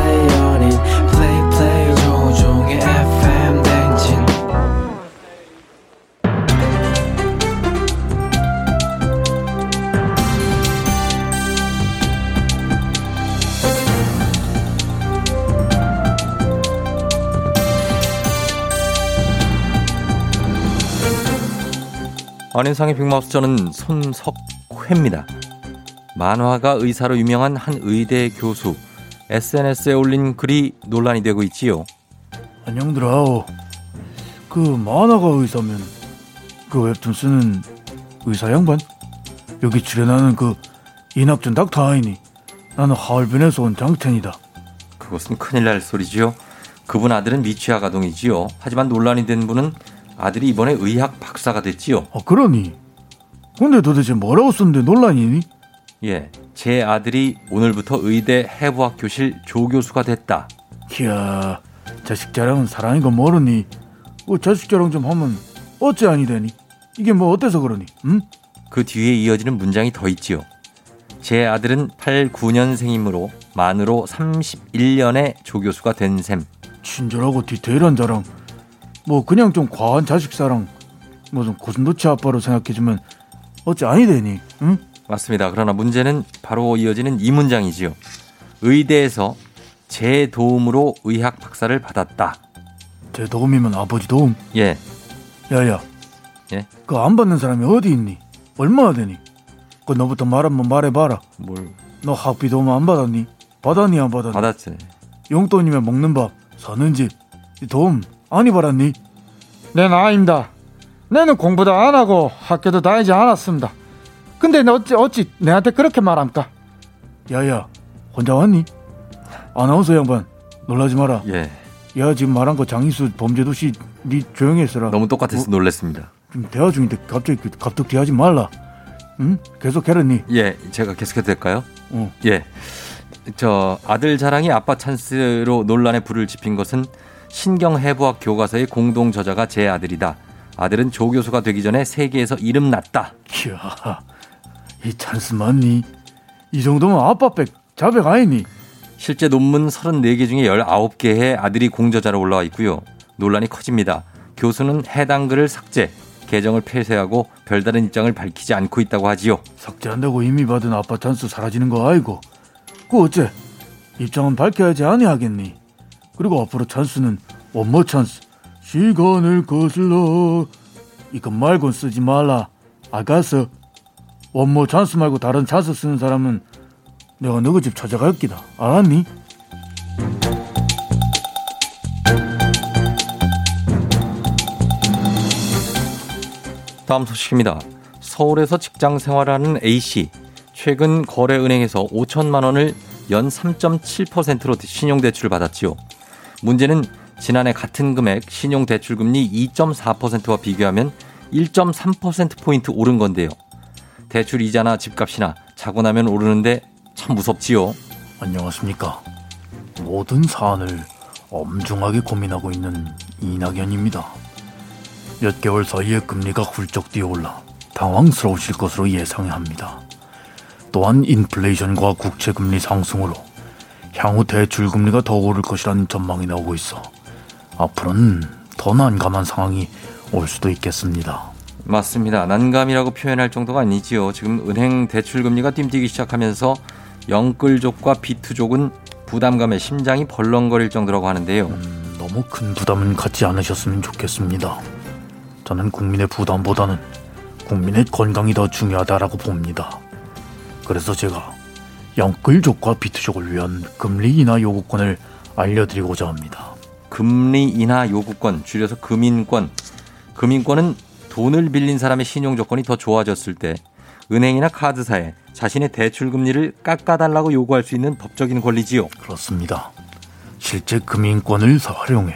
안윤상의 빅마우스 저는 손석회입니다. 만화가 의사로 유명한 한 의대 교수. SNS에 올린 글이 논란이 되고 있지요. 안녕들아오. 그 만화가 의사면 그 웹툰 쓰는 의사 양반? 여기 출연하는 그 이낙준 닥터 아이니 나는 하얼빈에서 온 장텐이다. 그것은 큰일 날 소리지요. 그분 아들은 미취학 아동이지요. 하지만 논란이 된 분은 아들이 이번에 의학 박사가 됐지요. 아 그러니? 근데 도대체 뭐라고 썼는데 논란이니? 예, 제 아들이 오늘부터 의대 해부학 교실 조교수가 됐다. 이야 자식 자랑은 사랑이고 모르니 어, 자식 자랑 좀 하면 어째 아니 되니? 이게 뭐 어때서 그러니? 응? 그 뒤에 이어지는 문장이 더 있지요. 제 아들은 89년생이므로 만으로 31년의 조교수가 된 셈. 친절하고 디테일한 자랑 뭐 그냥 좀 과한 자식 사랑 무슨 고슴도치 아빠로 생각해주면 어째 아니 되니? 응? 맞습니다. 그러나 문제는 바로 이어지는 이 문장이지요. 의대에서 제 도움으로 의학 박사를 받았다. 제 도움이면 아버지 도움 예, 야야 예, 그 안 받는 사람이 어디 있니? 얼마나 되니? 그 너부터 말 한번 말해봐라 뭘 너 학비 도움 안 받았니? 받았니 안 받았니? 받았지. 용돈이면 먹는 밥 사는 집이 도움 아니 받았니? 네, 나입니다. 내는 공부도 안 하고 학교도 다니지 않았습니다. 근데 너 어찌 어찌 내한테 그렇게 말합니까? 야야 혼자 왔니? 아나운서 양반 놀라지 마라. 예. 야 지금 말한 거 장희수 범죄도 씨니 조용히 했어라. 너무 똑같아서 놀랬습니다. 지금 대화 중인데 갑자기 그 갑툭튀하지 말라. 응? 계속 해라니. 예, 제가 계속해도 될까요? 어. 예. 저 아들 자랑이 아빠 찬스로 논란에 불을 지핀 것은 신경해부학 교과서의 공동 저자가 제 아들이다. 아들은 조 교수가 되기 전에 세계에서 이름 났다. 이야, 이 찬스 맞니? 이 정도면 아빠백 자백 아니니? 실제 논문 34개 중에 19개의 아들이 공저자로 올라와 있고요. 논란이 커집니다. 교수는 해당 글을 삭제, 계정을 폐쇄하고 별다른 입장을 밝히지 않고 있다고 하지요. 삭제한다고 이미 받은 아빠 찬스 사라지는 거 아이고. 그 어째? 입장은 밝혀야지 아니하겠니? 그리고 앞으로 찬스는 one more chance. 시간을 거슬러. 이거 말곤 쓰지 말라. 아가서. one more chance 말고 다른 찬스 쓰는 사람은 내가 너희 집 찾아갈 기다. 알았니? 다음 소식입니다. 서울에서 직장 생활하는 A씨. 최근 거래은행에서 5천만 원을 연 3.7%로 신용대출을 받았지요. 문제는 지난해 같은 금액 신용대출금리 2.4%와 비교하면 1.3%포인트 오른 건데요. 대출 이자나 집값이나 자고 나면 오르는데 참 무섭지요. 안녕하십니까. 모든 사안을 엄중하게 고민하고 있는 이낙연입니다. 몇 개월 사이에 금리가 훌쩍 뛰어올라 당황스러우실 것으로 예상합니다. 또한 인플레이션과 국채금리 상승으로 향후 대출금리가 더 오를 것이라는 전망이 나오고 있어 앞으로는 더 난감한 상황이 올 수도 있겠습니다. 맞습니다. 난감이라고 표현할 정도가 아니지요. 지금 은행 대출 금리가 뛰기 시작하면서 영끌족과 비투족은 부담감에 심장이 벌렁거릴 정도라고 하는데요. 음, 너무 큰 부담은 갖지 않으셨으면 좋겠습니다. 저는 국민의 부담보다는 국민의 건강이 더 중요하다라고 봅니다. 그래서 제가 영끌족과 비투족을 위한 금리 인하 요구권을 알려드리고자 합니다. 금리 인하 요구권, 줄여서 금인권. 금인권은 돈을 빌린 사람의 신용 조건이 더 좋아졌을 때 은행이나 카드사에 자신의 대출 금리를 깎아달라고 요구할 수 있는 법적인 권리지요. 그렇습니다. 실제 금인권을 활용해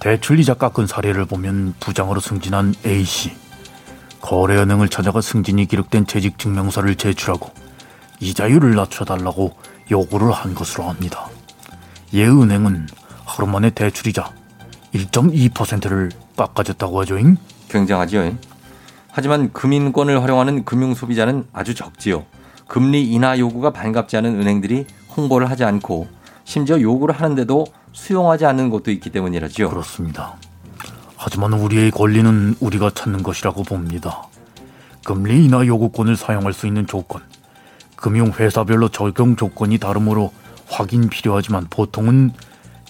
대출 이자 깎은 사례를 보면 부장으로 승진한 A씨. 거래은행을 찾아가 승진이 기록된 재직 증명서를 제출하고 이자율을 낮춰달라고 요구를 한 것으로 합니다. 예 은행은 하루 만에 대출이자 1.2%를 깎아줬다고 하죠잉? 굉장하지요. 하지만 금인권을 활용하는 금융 소비자는 아주 적지요. 금리 인하 요구가 반갑지 않은 은행들이 홍보를 하지 않고 심지어 요구를 하는데도 수용하지 않는 곳도 있기 때문이라지요. 그렇습니다. 하지만 우리의 권리는 우리가 찾는 것이라고 봅니다. 금리 인하 요구권을 사용할 수 있는 조건, 금융회사별로 적용 조건이 다르므로 확인 필요하지만 보통은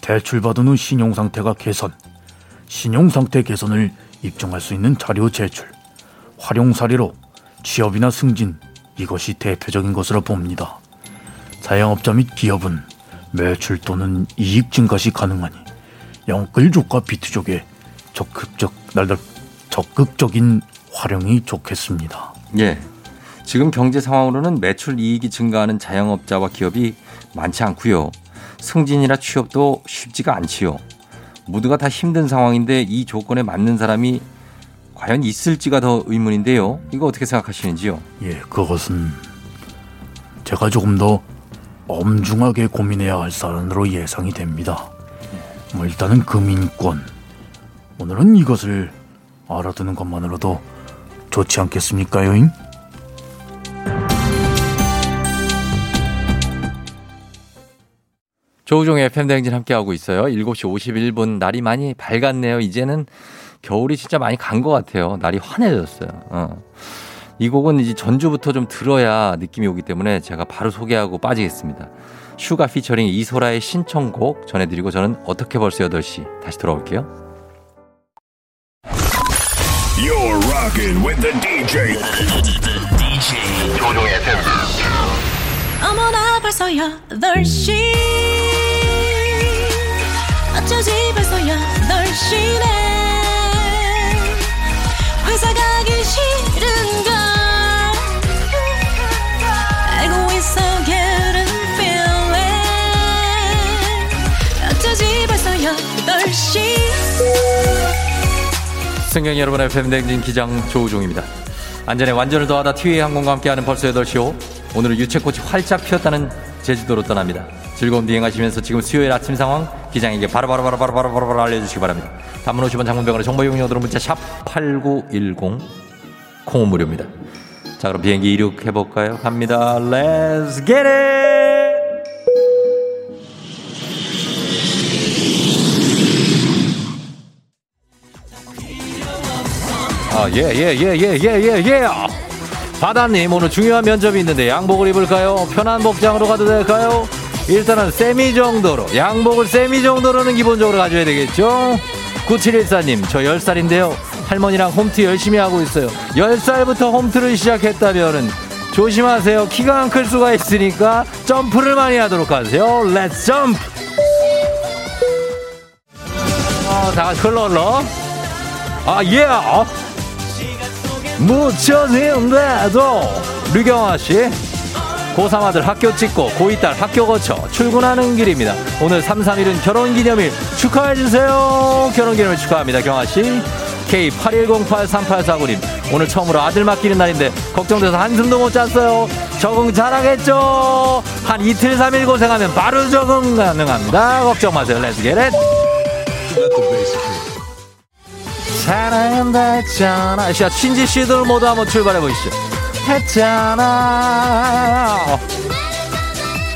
대출받은 후 신용상태가 개선, 신용상태 개선을 입증할 수 있는 자료 제출, 활용 사례로 취업이나 승진, 이것이 대표적인 것으로 봅니다. 자영업자 및 기업은 매출 또는 이익 증가시 가능하니 영끌족과 비트족의 적극적 날달 적극적인 활용이 좋겠습니다. 예. 지금 경제 상황으로는 매출 이익이 증가하는 자영업자와 기업이 많지 않고요. 승진이나 취업도 쉽지가 않지요. 모두가 다 힘든 상황인데 이 조건에 맞는 사람이 과연 있을지가 더 의문인데요. 이거 어떻게 생각하시는지요? 예, 그것은 제가 조금 더 엄중하게 고민해야 할 사안으로 예상이 됩니다. 뭐 일단은 금인권. 오늘은 이것을 알아두는 것만으로도 좋지 않겠습니까, 여인? 조우종의 FM 대행진 함께하고 있어요. 7시 51분 날이 많이 밝았네요. 이제는 겨울이 진짜 많이 간 것 같아요. 날이 환해졌어요. 어. 이 곡은 이제 전주부터 좀 들어야 느낌이 오기 때문에 제가 바로 소개하고 빠지겠습니다. 슈가 피처링 이소라의 신청곡 전해드리고 저는 어떻게 벌써 8시 다시 돌아올게요. You're rocking with the DJ. DJ 조우종의 FM. 어머나 벌써 여덟 시 어쩌지 벌써 여덟 시네 회사 가기 싫은걸. 알고 있어 get a feeling. 어쩌지 벌써 여덟 시 승객 여러분의 팬댕진 기장 조우종입니다. 안전에 완전을 더하다 티웨이 항공과 함께하는 벌써 8시 호 오늘은 유채꽃이 활짝 피었다는 제주도로 떠납니다. 즐거운 비행하시면서 지금 수요일 아침 상황 기장에게 바로바로 바로 바로 바로 바로 알려주시기 바랍니다. 단문 50원 장문병원의 정보 이용료들은 문자 샵 8910 콩은 무료입니다. 자 그럼 비행기 이륙해볼까요? 갑니다. Let's get it! 아, 예, 예, 예, 예, 예, 예, 예. 바다님, 오늘 중요한 면접이 있는데 양복을 입을까요? 편한 복장으로 가도 될까요? 일단은 세미 정도로, 양복을 세미 정도로는 기본적으로 가져야 되겠죠? 9714님, 저 10살인데요. 할머니랑 홈트 열심히 하고 있어요. 10살부터 홈트를 시작했다면은 조심하세요. 키가 안 클 수가 있으니까 점프를 많이 하도록 하세요. Let's jump! 어, 다 같이 흘러 흘러. 아, 예! 어. 묻혀진데도 류경아 씨 고3 아들 학교 찍고 고2 딸 학교 거쳐 출근하는 길입니다. 오늘 3 3일은 결혼기념일 축하해주세요. 결혼기념일 축하합니다. 경아 씨. K81083849님 오늘 처음으로 아들 맡기는 날인데 걱정돼서 한숨도 못 잤어요. 적응 잘하겠죠? 한 이틀 3일 고생하면 바로 적응 가능합니다. 걱정 마세요. Let's get it. 사랑한다 했잖아. 자, 신지 씨들 모두 한번 출발해 보시죠. 했잖아.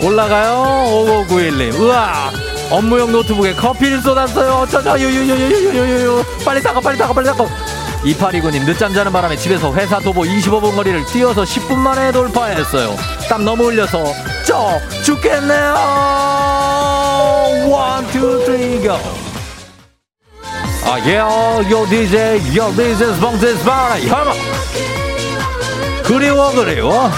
올라가요. 5591님. 우와. 업무용 노트북에 커피를 쏟았어요. 저저 유유유유유유유. 빨리 사가 빨리 사가 빨리 사가. 2829님 늦잠 자는 바람에 집에서 회사 도보 25분 거리를 뛰어서 10분 만에 돌파했어요. 땀 너무 흘려서 쪄 죽겠네요. 원, 투, 쓰리, 고. 아, 예, 요 DJ, 요 DJ 스봉스 스파라, 야마! 그리워, 그리워.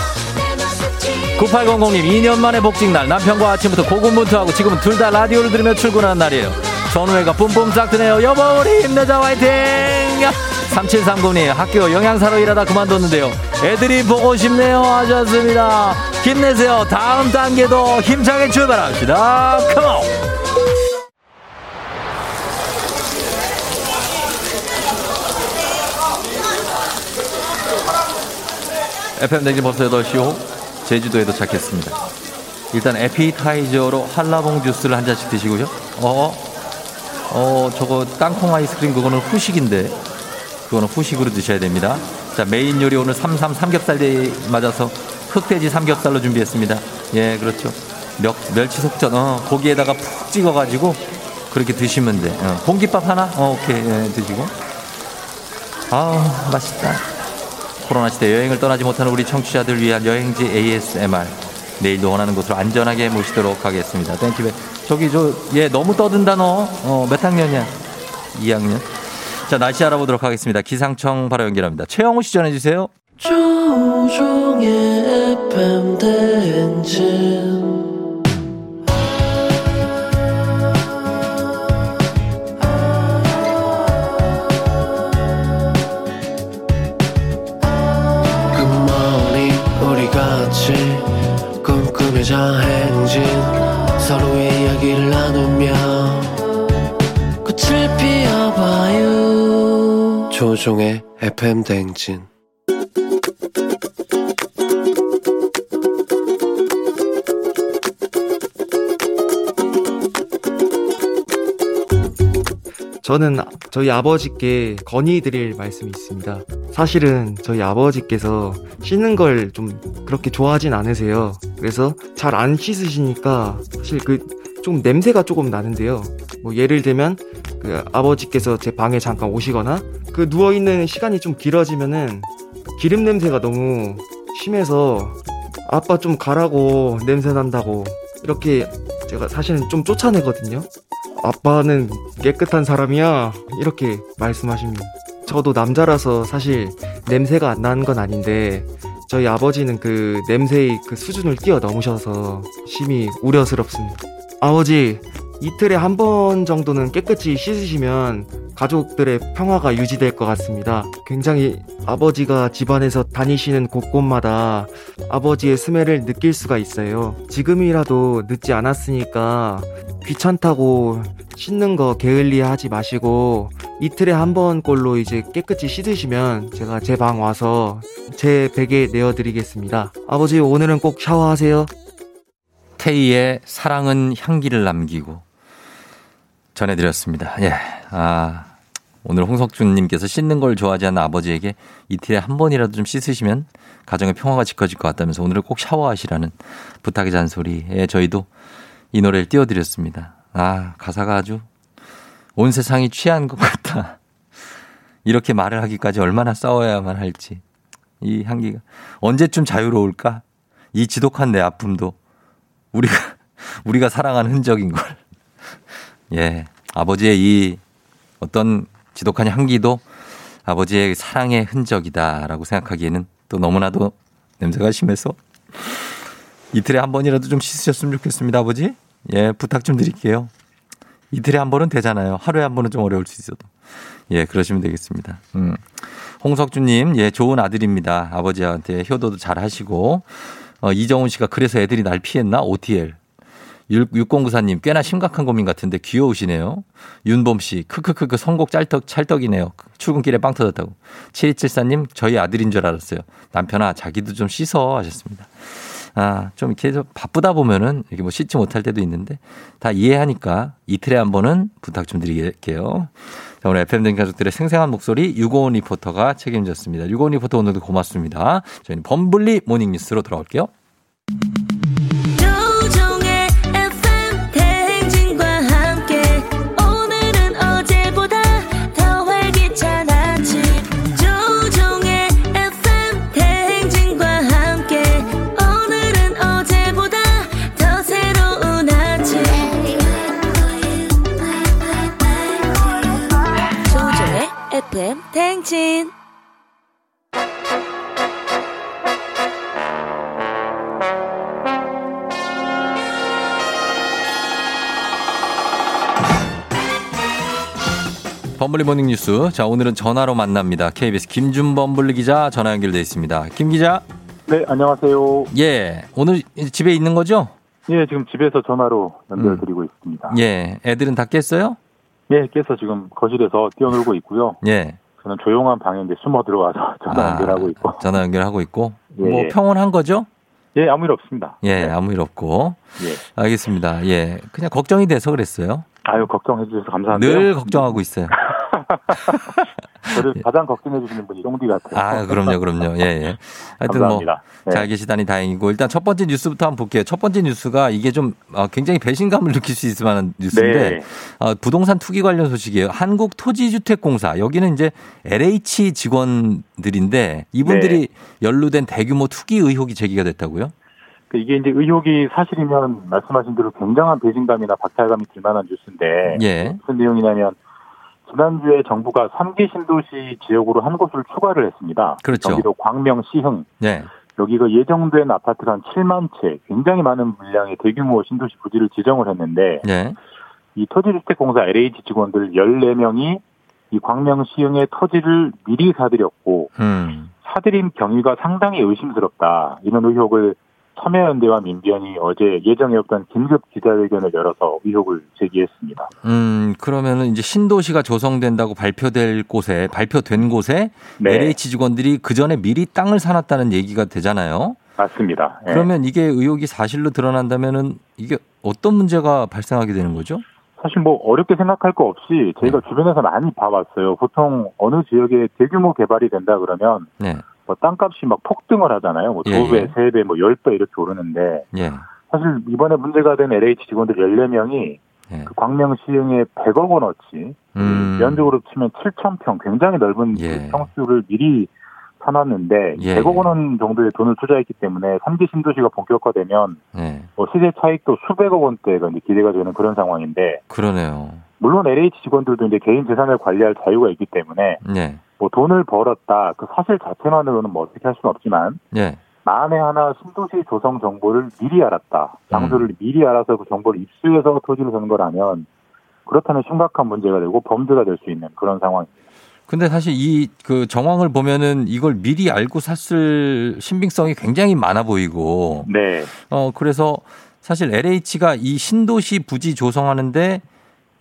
9800님, 2년 만에 복직날. 남편과 아침부터 고군분투하고 지금은 둘 다 라디오를 들으며 출근하는 날이에요. 전우회가 뿜뿜 싹 드네요. 여보, 우리 힘내자, 화이팅! 3739님, 학교 영양사로 일하다 그만뒀는데요. 애들이 보고 싶네요. 하셨습니다. 힘내세요. 다음 단계도 힘차게 출발합시다. 컴온! FM 댕지 벌써 8시호 제주도에 도착했습니다. 일단 에피타이저로 한라봉 주스를 한 잔씩 드시고요. 어, 어, 저거 땅콩 아이스크림 그거는 후식인데 그거는 후식으로 드셔야 됩니다. 자, 메인 요리 오늘 삼삼 삼겹살데이 맞아서 흑돼지 삼겹살로 준비했습니다. 예, 그렇죠. 멸, 멸치 속젓, 어, 고기에다가 푹 찍어가지고 그렇게 드시면 돼. 어, 공깃밥 하나? 어, 오케이, 예, 드시고. 아, 맛있다. 코로나 시대 여행을 떠나지 못하는 우리 청취자들 위한 여행지 ASMR. 내일도 원하는 곳으로 안전하게 모시도록 하겠습니다. Thank you. 저기 저, 얘 너무 떠든다 너. 어, 몇 학년이야? 2학년. 자, 날씨 알아보도록 하겠습니다. 기상청 바로 연결합니다. 최영호 씨 전해주세요. 조종의 FM 대행진 꿈꾸며자 행진 서로의 이야기를 나누며 꽃을 피워봐요 조종의 FM 대행진 저는 저희 아버지께 건의드릴 말씀이 있습니다. 사실은 저희 아버지께서 씻는 걸 좀 그렇게 좋아하진 않으세요. 그래서 잘 안 씻으시니까 사실 그 좀 냄새가 조금 나는데요. 뭐 예를 들면 그 아버지께서 제 방에 잠깐 오시거나 그 누워 있는 시간이 좀 길어지면은 기름 냄새가 너무 심해서 아빠 좀 가라고 냄새 난다고 이렇게 제가 사실은 좀 쫓아내거든요. 아빠는 깨끗한 사람이야 이렇게 말씀하십니다. 저도 남자라서 사실 냄새가 안 나는 건 아닌데 저희 아버지는 그 냄새의 그 수준을 뛰어넘으셔서 심히 우려스럽습니다. 아버지 이틀에 한 번 정도는 깨끗이 씻으시면 가족들의 평화가 유지될 것 같습니다. 굉장히 아버지가 집안에서 다니시는 곳곳마다 아버지의 스멜을 느낄 수가 있어요. 지금이라도 늦지 않았으니까 귀찮다고 씻는 거 게을리 하지 마시고 이틀에 한 번 꼴로 이제 깨끗이 씻으시면 제가 제 방 와서 제 베개 내어드리겠습니다. 아버지 오늘은 꼭 샤워하세요. 테이의 사랑은 향기를 남기고 전해드렸습니다. 예. 아, 오늘 홍석준님께서 씻는 걸 좋아하지 않는 아버지에게 이틀에 한 번이라도 좀 씻으시면 가정의 평화가 지켜질 것 같다면서 오늘은 꼭 샤워하시라는 부탁의 잔소리에 저희도 이 노래를 띄워드렸습니다. 아, 가사가 아주 온 세상이 취한 것 같다. 이렇게 말을 하기까지 얼마나 싸워야만 할지. 이 향기가 언제쯤 자유로울까? 이 지독한 내 아픔도 우리가 우리가 사랑한 흔적인 걸. 예, 아버지의 이 어떤 지독한 향기도 아버지의 사랑의 흔적이다라고 생각하기에는 또 너무나도 냄새가 심해서 이틀에 한 번이라도 좀 씻으셨으면 좋겠습니다, 아버지. 예, 부탁 좀 드릴게요. 이틀에 한 번은 되잖아요. 하루에 한 번은 좀 어려울 수 있어도. 예, 그러시면 되겠습니다. 음. 홍석주님, 예, 좋은 아들입니다. 아버지한테 효도도 잘 하시고. 어, 이정훈 씨가 그래서 애들이 날 피했나? OTL. 6094님, 꽤나 심각한 고민 같은데 귀여우시네요. 윤범 씨, 크크크크 선곡 짤떡, 찰떡이네요. 출근길에 빵 터졌다고. 7274님, 저희 아들인 줄 알았어요. 남편아, 자기도 좀 씻어 하셨습니다. 아, 좀좀 바쁘다 보면은 이렇게 뭐 씻지 못할 때도 있는데 다 이해하니까 이틀에 한 번은 부탁 좀 드릴게요. 자, 오늘 FM대행진 가족들의 생생한 목소리 유고원 리포터가 책임졌습니다. 유고원 리포터 오늘도 고맙습니다. 저희는 범블리 모닝 뉴스로 돌아올게요. 대행진 범블리 모닝 뉴스. 자, 오늘은 전화로 만납니다. KBS 김준범 블리 기자 전화 연결돼 있습니다. 김 기자. 네, 안녕하세요. 예. 오늘 집에 있는 거죠? 예, 지금 집에서 전화로 연결 드리고 있습니다. 예. 애들은 다 깼어요? 예, 깨서 지금 거실에서 뛰어놀고 있고요. 예. 저는 조용한 방에 이제 숨어 들어와서 전화 아, 연결하고 있고. 전화 연결하고 있고. 예, 뭐 예. 평온한 거죠? 예, 아무 일 없습니다. 예, 아무 일 없고. 예. 알겠습니다. 예. 그냥 걱정이 돼서 그랬어요. 아유, 걱정해 주셔서 감사한데요. 늘 걱정하고 있어요. 저를 가장 걱정해 주시는 분이 쫑디 같아요. 아, 그럼요, 그럼요. 예, 예. 하여튼 뭐, 감사합니다. 네. 잘 계시다니 다행이고, 일단 첫 번째 뉴스부터 한번 볼게요. 첫 번째 뉴스가 이게 좀 어, 굉장히 배신감을 느낄 수 있을 만한 뉴스인데, 네. 어, 부동산 투기 관련 소식이에요. 한국토지주택공사. 여기는 이제 LH 직원들인데, 이분들이 네. 연루된 대규모 투기 의혹이 제기가 됐다고요? 그 이게 이제 의혹이 사실이면 말씀하신 대로 굉장한 배신감이나 박탈감이 들 만한 뉴스인데 예. 무슨 내용이냐면 지난주에 정부가 3기 신도시 지역으로 한 곳을 추가를 했습니다. 그렇죠. 경기도 광명 시흥 네. 여기가 예정된 아파트가 한 7만 채, 굉장히 많은 물량의 대규모 신도시 부지를 지정을 했는데 네. 이 토지주택공사 LH 직원들 14명이 이 광명 시흥의 토지를 미리 사들였고 음. 사들인 경위가 상당히 의심스럽다. 이런 의혹을 참여연대와 민변이 어제 예정에 없던 긴급 기자회견을 열어서 의혹을 제기했습니다. 음, 그러면은 이제 신도시가 조성된다고 발표될 곳에, 발표된 곳에 네. LH 직원들이 그 전에 미리 땅을 사놨다는 얘기가 되잖아요. 맞습니다. 예. 그러면 이게 의혹이 사실로 드러난다면은 이게 어떤 문제가 발생하게 되는 거죠? 사실 뭐 어렵게 생각할 거 없이 저희가 네. 주변에서 많이 봐왔어요. 보통 어느 지역에 대규모 개발이 된다 그러면 네. 뭐 땅값이 막 폭등을 하잖아요. 뭐 예, 두 배, 예. 세 배, 뭐열배 이렇게 오르는데 예. 사실 이번에 문제가 된 LH 직원들 14명이 예. 그 광명 시흥에 100억 원어치 음. 면적으로 치면 7천 평 굉장히 넓은 예. 그 평수를 미리 사놨는데 예. 100억 원 정도의 돈을 투자했기 때문에 3기 신도시가 본격화되면 네. 뭐 시세 차익도 수백억 원대가 이제 기대가 되는 그런 상황인데 그러네요. 물론 LH 직원들도 이제 개인 재산을 관리할 자유가 있기 때문에 네. 뭐 돈을 벌었다 그 사실 자체만으로는 뭐 어떻게 할 수는 없지만 예. 만에 하나 신도시 조성 정보를 미리 알았다. 장소를 미리 알아서 그 정보를 입수해서 토지를 사는 거라면 그렇다면 심각한 문제가 되고 범죄가 될 수 있는 그런 상황입니다. 근데 사실 이 그 정황을 보면은 이걸 미리 알고 샀을 신빙성이 굉장히 많아 보이고. 네. 어, 그래서 사실 LH가 이 신도시 부지 조성하는데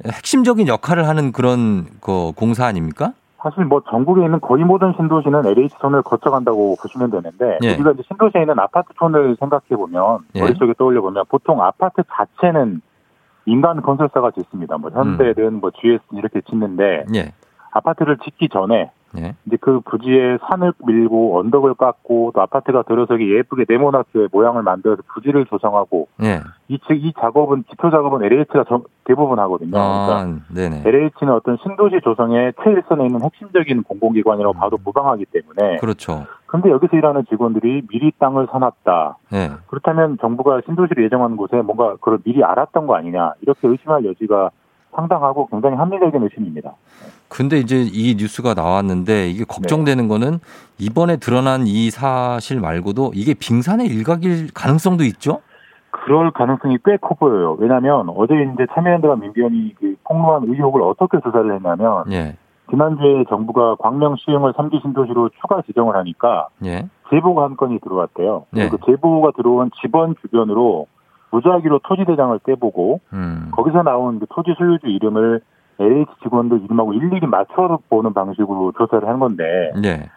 핵심적인 역할을 하는 그런 그 공사 아닙니까? 사실 뭐 전국에 있는 거의 모든 신도시는 LH촌을 거쳐간다고 보시면 되는데 예. 우리가 이제 신도시에 있는 아파트촌을 생각해 보면 예. 머릿속에 떠올려 보면 보통 아파트 자체는 민간 건설사가 짓습니다. 뭐 현대든 뭐 GS 이렇게 짓는데 예. 아파트를 짓기 전에 예. 이제 그 부지에 산을 밀고 언덕을 깎고 또 아파트가 들어서기 예쁘게 네모나게 모양을 만들어서 부지를 조성하고 예. 이, 치- 이 작업은 기초 작업은 LH가 대부분 하거든요. 그러니까 아, 네네. LH는 어떤 신도시 조성의 최일선에 있는 핵심적인 공공기관이라고 봐도 무방하기 때문에 그렇죠. 근데 여기서 일하는 직원들이 미리 땅을 사놨다. 예. 그렇다면 정부가 신도시를 예정하는 곳에 뭔가 그걸 미리 알았던 거 아니냐 이렇게 의심할 여지가 상당하고 굉장히 합리적인 의심입니다. 근데 이제 이 뉴스가 나왔는데 이게 걱정되는 거는 이번에 드러난 이 사실 말고도 이게 빙산의 일각일 가능성도 있죠? 그럴 가능성이 꽤 커 보여요. 왜냐하면 어제 이제 참여연대와 민변이 그 폭로한 의혹을 어떻게 조사를 했냐면 예. 지난주에 정부가 광명 시흥을 3기 신도시로 추가 지정을 하니까 예. 제보가 한 건이 들어왔대요. 네. 그 제보가 들어온 집원 주변으로 무작위로 토지 대장을 떼보고 음. 거기서 나온 그 토지 소유주 이름을 LH 직원들 이름하고 일일이 맞춰 보는 방식으로 조사를 한 건데 예.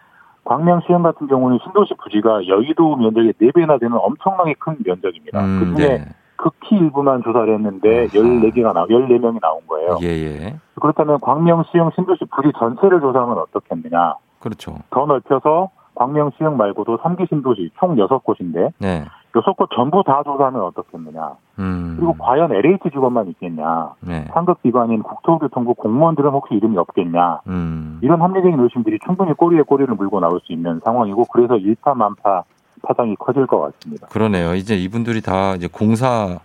광명 시흥 같은 경우는 신도시 부지가 여의도 면적의 4배나 되는 엄청나게 큰 면적입니다. 음, 그중에 네. 극히 일부만 조사를 했는데 14개가 나 14명이 나온 거예요. 예, 예. 그렇다면 광명 시흥 신도시 부지 전체를 조사하면 어떻겠느냐? 그렇죠. 더 넓혀서 광명 시흥 말고도 3기 신도시 총 6곳인데 네. 6곳 전부 다 조사하면 어떻겠느냐? 음. 그리고 과연 LH 직원만 있겠냐? 네. 상급 기관인 국토교통부 공무원들은 혹시 이름이 없겠냐? 음. 이런 합리적인 의심들이 충분히 꼬리에 꼬리를 물고 나올 수 있는 상황이고 그래서 일파만파 파장이 커질 것 같습니다. 그러네요. 이제 이분들이 다 이제 공사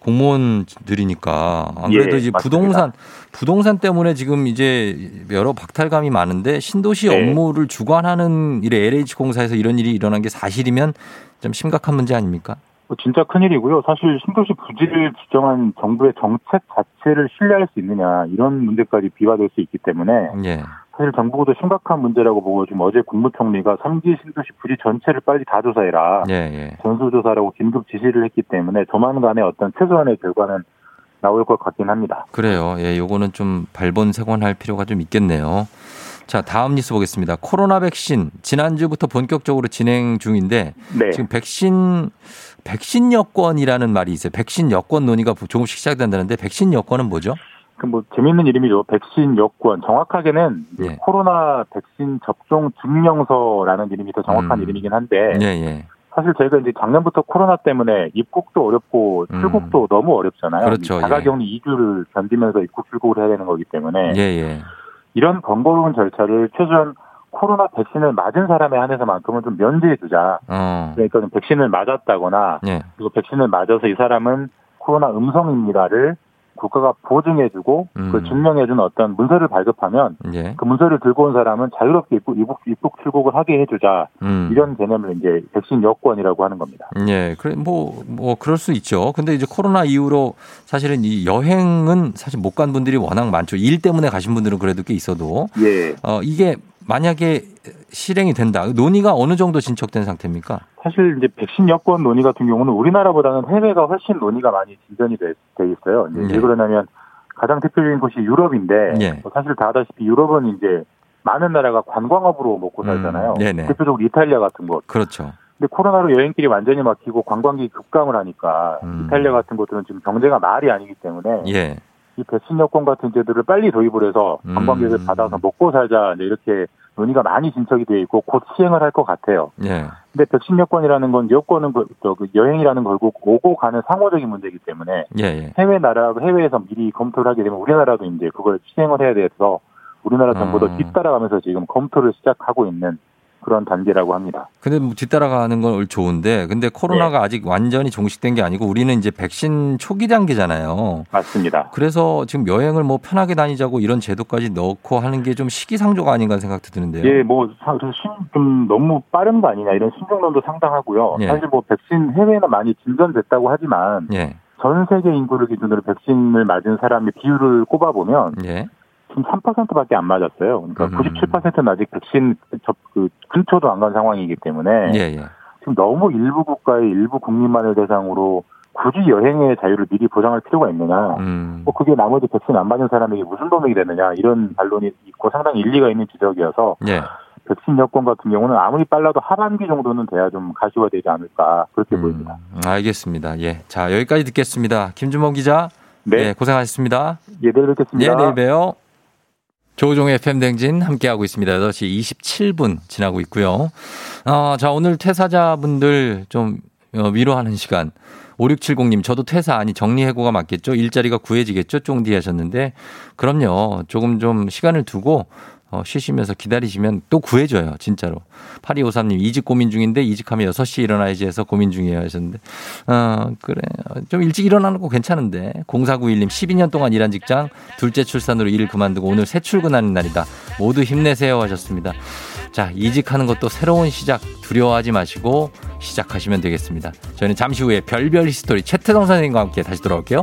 공무원들이니까 아무래도 예, 이제 맞습니다. 부동산 부동산 때문에 지금 이제 여러 박탈감이 많은데 신도시 네. 업무를 주관하는 일에 LH 공사에서 이런 일이 일어난 게 사실이면 좀 심각한 문제 아닙니까? 뭐 진짜 큰일이고요. 사실 신도시 부지를 지정한 정부의 정책 자체를 신뢰할 수 있느냐 이런 문제까지 비화될 수 있기 때문에 예. 사실 정부도 심각한 문제라고 보고 지금 어제 국무총리가 3기 신도시 부지 전체를 빨리 다 조사해라. 예, 예. 전수조사라고 긴급 지시를 했기 때문에 조만간에 어떤 최소한의 결과는 나올 것 같긴 합니다. 그래요. 예, 요거는 좀 발본색원할 필요가 좀 있겠네요. 자, 다음 뉴스 보겠습니다. 코로나 백신 지난주부터 본격적으로 진행 중인데 네. 지금 백신 백신 여권이라는 말이 있어요. 백신 여권 논의가 조금씩 시작된다는데 백신 여권은 뭐죠? 그뭐 재미있는 이름이죠. 백신 여권. 정확하게는 예. 코로나 백신 접종 증명서라는 이름이 더 정확한 음. 이름이긴 한데 예, 예. 사실 저희가 이제 작년부터 코로나 때문에 입국도 어렵고 출국도 너무 어렵잖아요. 음. 그렇죠. 자가격리 2주를 견디면서 입국 출국을 해야 되는 거기 때문에 예, 예. 이런 번거로운 절차를 최소한 코로나 백신을 맞은 사람에 한해서만큼은 좀 면제해 주자. 어. 그러니까 좀 백신을 맞았다거나 예. 그리고 백신을 맞아서 이 사람은 코로나 음성입니다를 국가가 보증해주고 음. 그 증명해주는 어떤 문서를 발급하면 예. 그 문서를 들고 온 사람은 자유롭게 입국, 입국, 입국 출국을 하게 해주자 음. 이런 개념을 이제 백신 여권이라고 하는 겁니다. 예, 그래 뭐뭐 그럴 수 있죠. 근데 이제 코로나 이후로 사실은 이 여행은 사실 못 간 분들이 워낙 많죠. 일 때문에 가신 분들은 그래도 꽤 있어도 예. 어 이게 만약에 실행이 된다. 논의가 어느 정도 진척된 상태입니까? 사실 이제 백신 여권 논의 같은 경우는 우리나라보다는 해외가 훨씬 논의가 많이 진전이 돼, 돼 있어요. 이제 예. 왜 그러냐면 가장 대표적인 곳이 유럽인데 예. 뭐 사실 다 아다시피 유럽은 이제 많은 나라가 관광업으로 먹고 살잖아요. 음, 네네. 대표적으로 이탈리아 같은 곳. 그렇죠. 근데 코로나로 여행길이 완전히 막히고 관광객이 급감을 하니까 이탈리아 같은 곳들은 지금 경제가 말이 아니기 때문에 음. 예. 이 백신 여권 같은 제도를 빨리 도입을 해서 음. 관광객을 받아서 먹고 살자 이제 이렇게 논의가 많이 진척이 돼 있고 곧 시행을 할 것 같아요. 예. 근데 백신 여권이라는 건 여권은 그, 저, 그 여행이라는 걸고 오고 가는 상호적인 문제이기 때문에 예, 예. 해외 나라 해외에서 미리 검토를 하게 되면 우리나라도 이제 그걸 시행을 해야 돼서 우리나라 정부도 음. 뒤따라가면서 지금 검토를 시작하고 있는 그런 단계라고 합니다. 근데 뭐 뒤따라가는 건 좋은데 근데 코로나가 아직 완전히 종식된 게 아니고 우리는 이제 백신 초기 단계잖아요. 맞습니다. 그래서 지금 여행을 뭐 편하게 다니자고 이런 제도까지 넣고 하는 게 좀 시기상조가 아닌가 생각도 드는데요. 예, 뭐, 좀 너무 빠른 거 아니냐 이런 신경론도 상당하고요. 예. 사실 뭐 백신 해외는 많이 진전됐다고 하지만 예. 전 세계 인구를 기준으로 백신을 맞은 사람의 비율을 꼽아보면 예. 지금 3%밖에 안 맞았어요. 그러니까 음. 97%는 아직 백신 접, 그 근처도 안 간 상황이기 때문에 예, 예. 지금 너무 일부 국가의 일부 국민만을 대상으로 굳이 여행의 자유를 미리 보장할 필요가 있느냐. 음. 뭐 그게 나머지 백신 안 맞은 사람에게 무슨 도움이 되느냐 이런 반론이 있고 상당히 일리가 있는 지적이어서 예. 백신 여권 같은 경우는 아무리 빨라도 하반기 정도는 돼야 좀 가시화되지 않을까 그렇게 보입니다. 음, 알겠습니다. 예. 자, 여기까지 듣겠습니다. 김준범 기자. 네. 예, 고생하셨습니다. 예, 내일 뵙겠습니다. 예, 내일 봬요. 조종의 FM 댕진 함께하고 있습니다. 8시 27분 지나고 있고요. 어, 자, 오늘 퇴사자분들 좀 어, 위로하는 시간. 5670님, 저도 퇴사 아니 정리해고가 맞겠죠? 일자리가 구해지겠죠? 쫑디 하셨는데, 그럼요. 조금 좀 시간을 두고, 어, 쉬시면서 기다리시면 또 구해져요. 진짜로. 8253님, 이직 고민 중인데, 이직하면 6시에 일어나야지 해서 고민 중이에요. 하셨는데, 어, 그래. 좀 일찍 일어나는 거 괜찮은데. 0491님, 12년 동안 일한 직장, 둘째 출산으로 일을 그만두고 오늘 새 출근하는 날이다. 모두 힘내세요. 하셨습니다. 자, 이직하는 것도 새로운 시작 두려워하지 마시고 시작하시면 되겠습니다. 저희는 잠시 후에 별별 히스토리 최태성 선생님과 함께 다시 돌아올게요.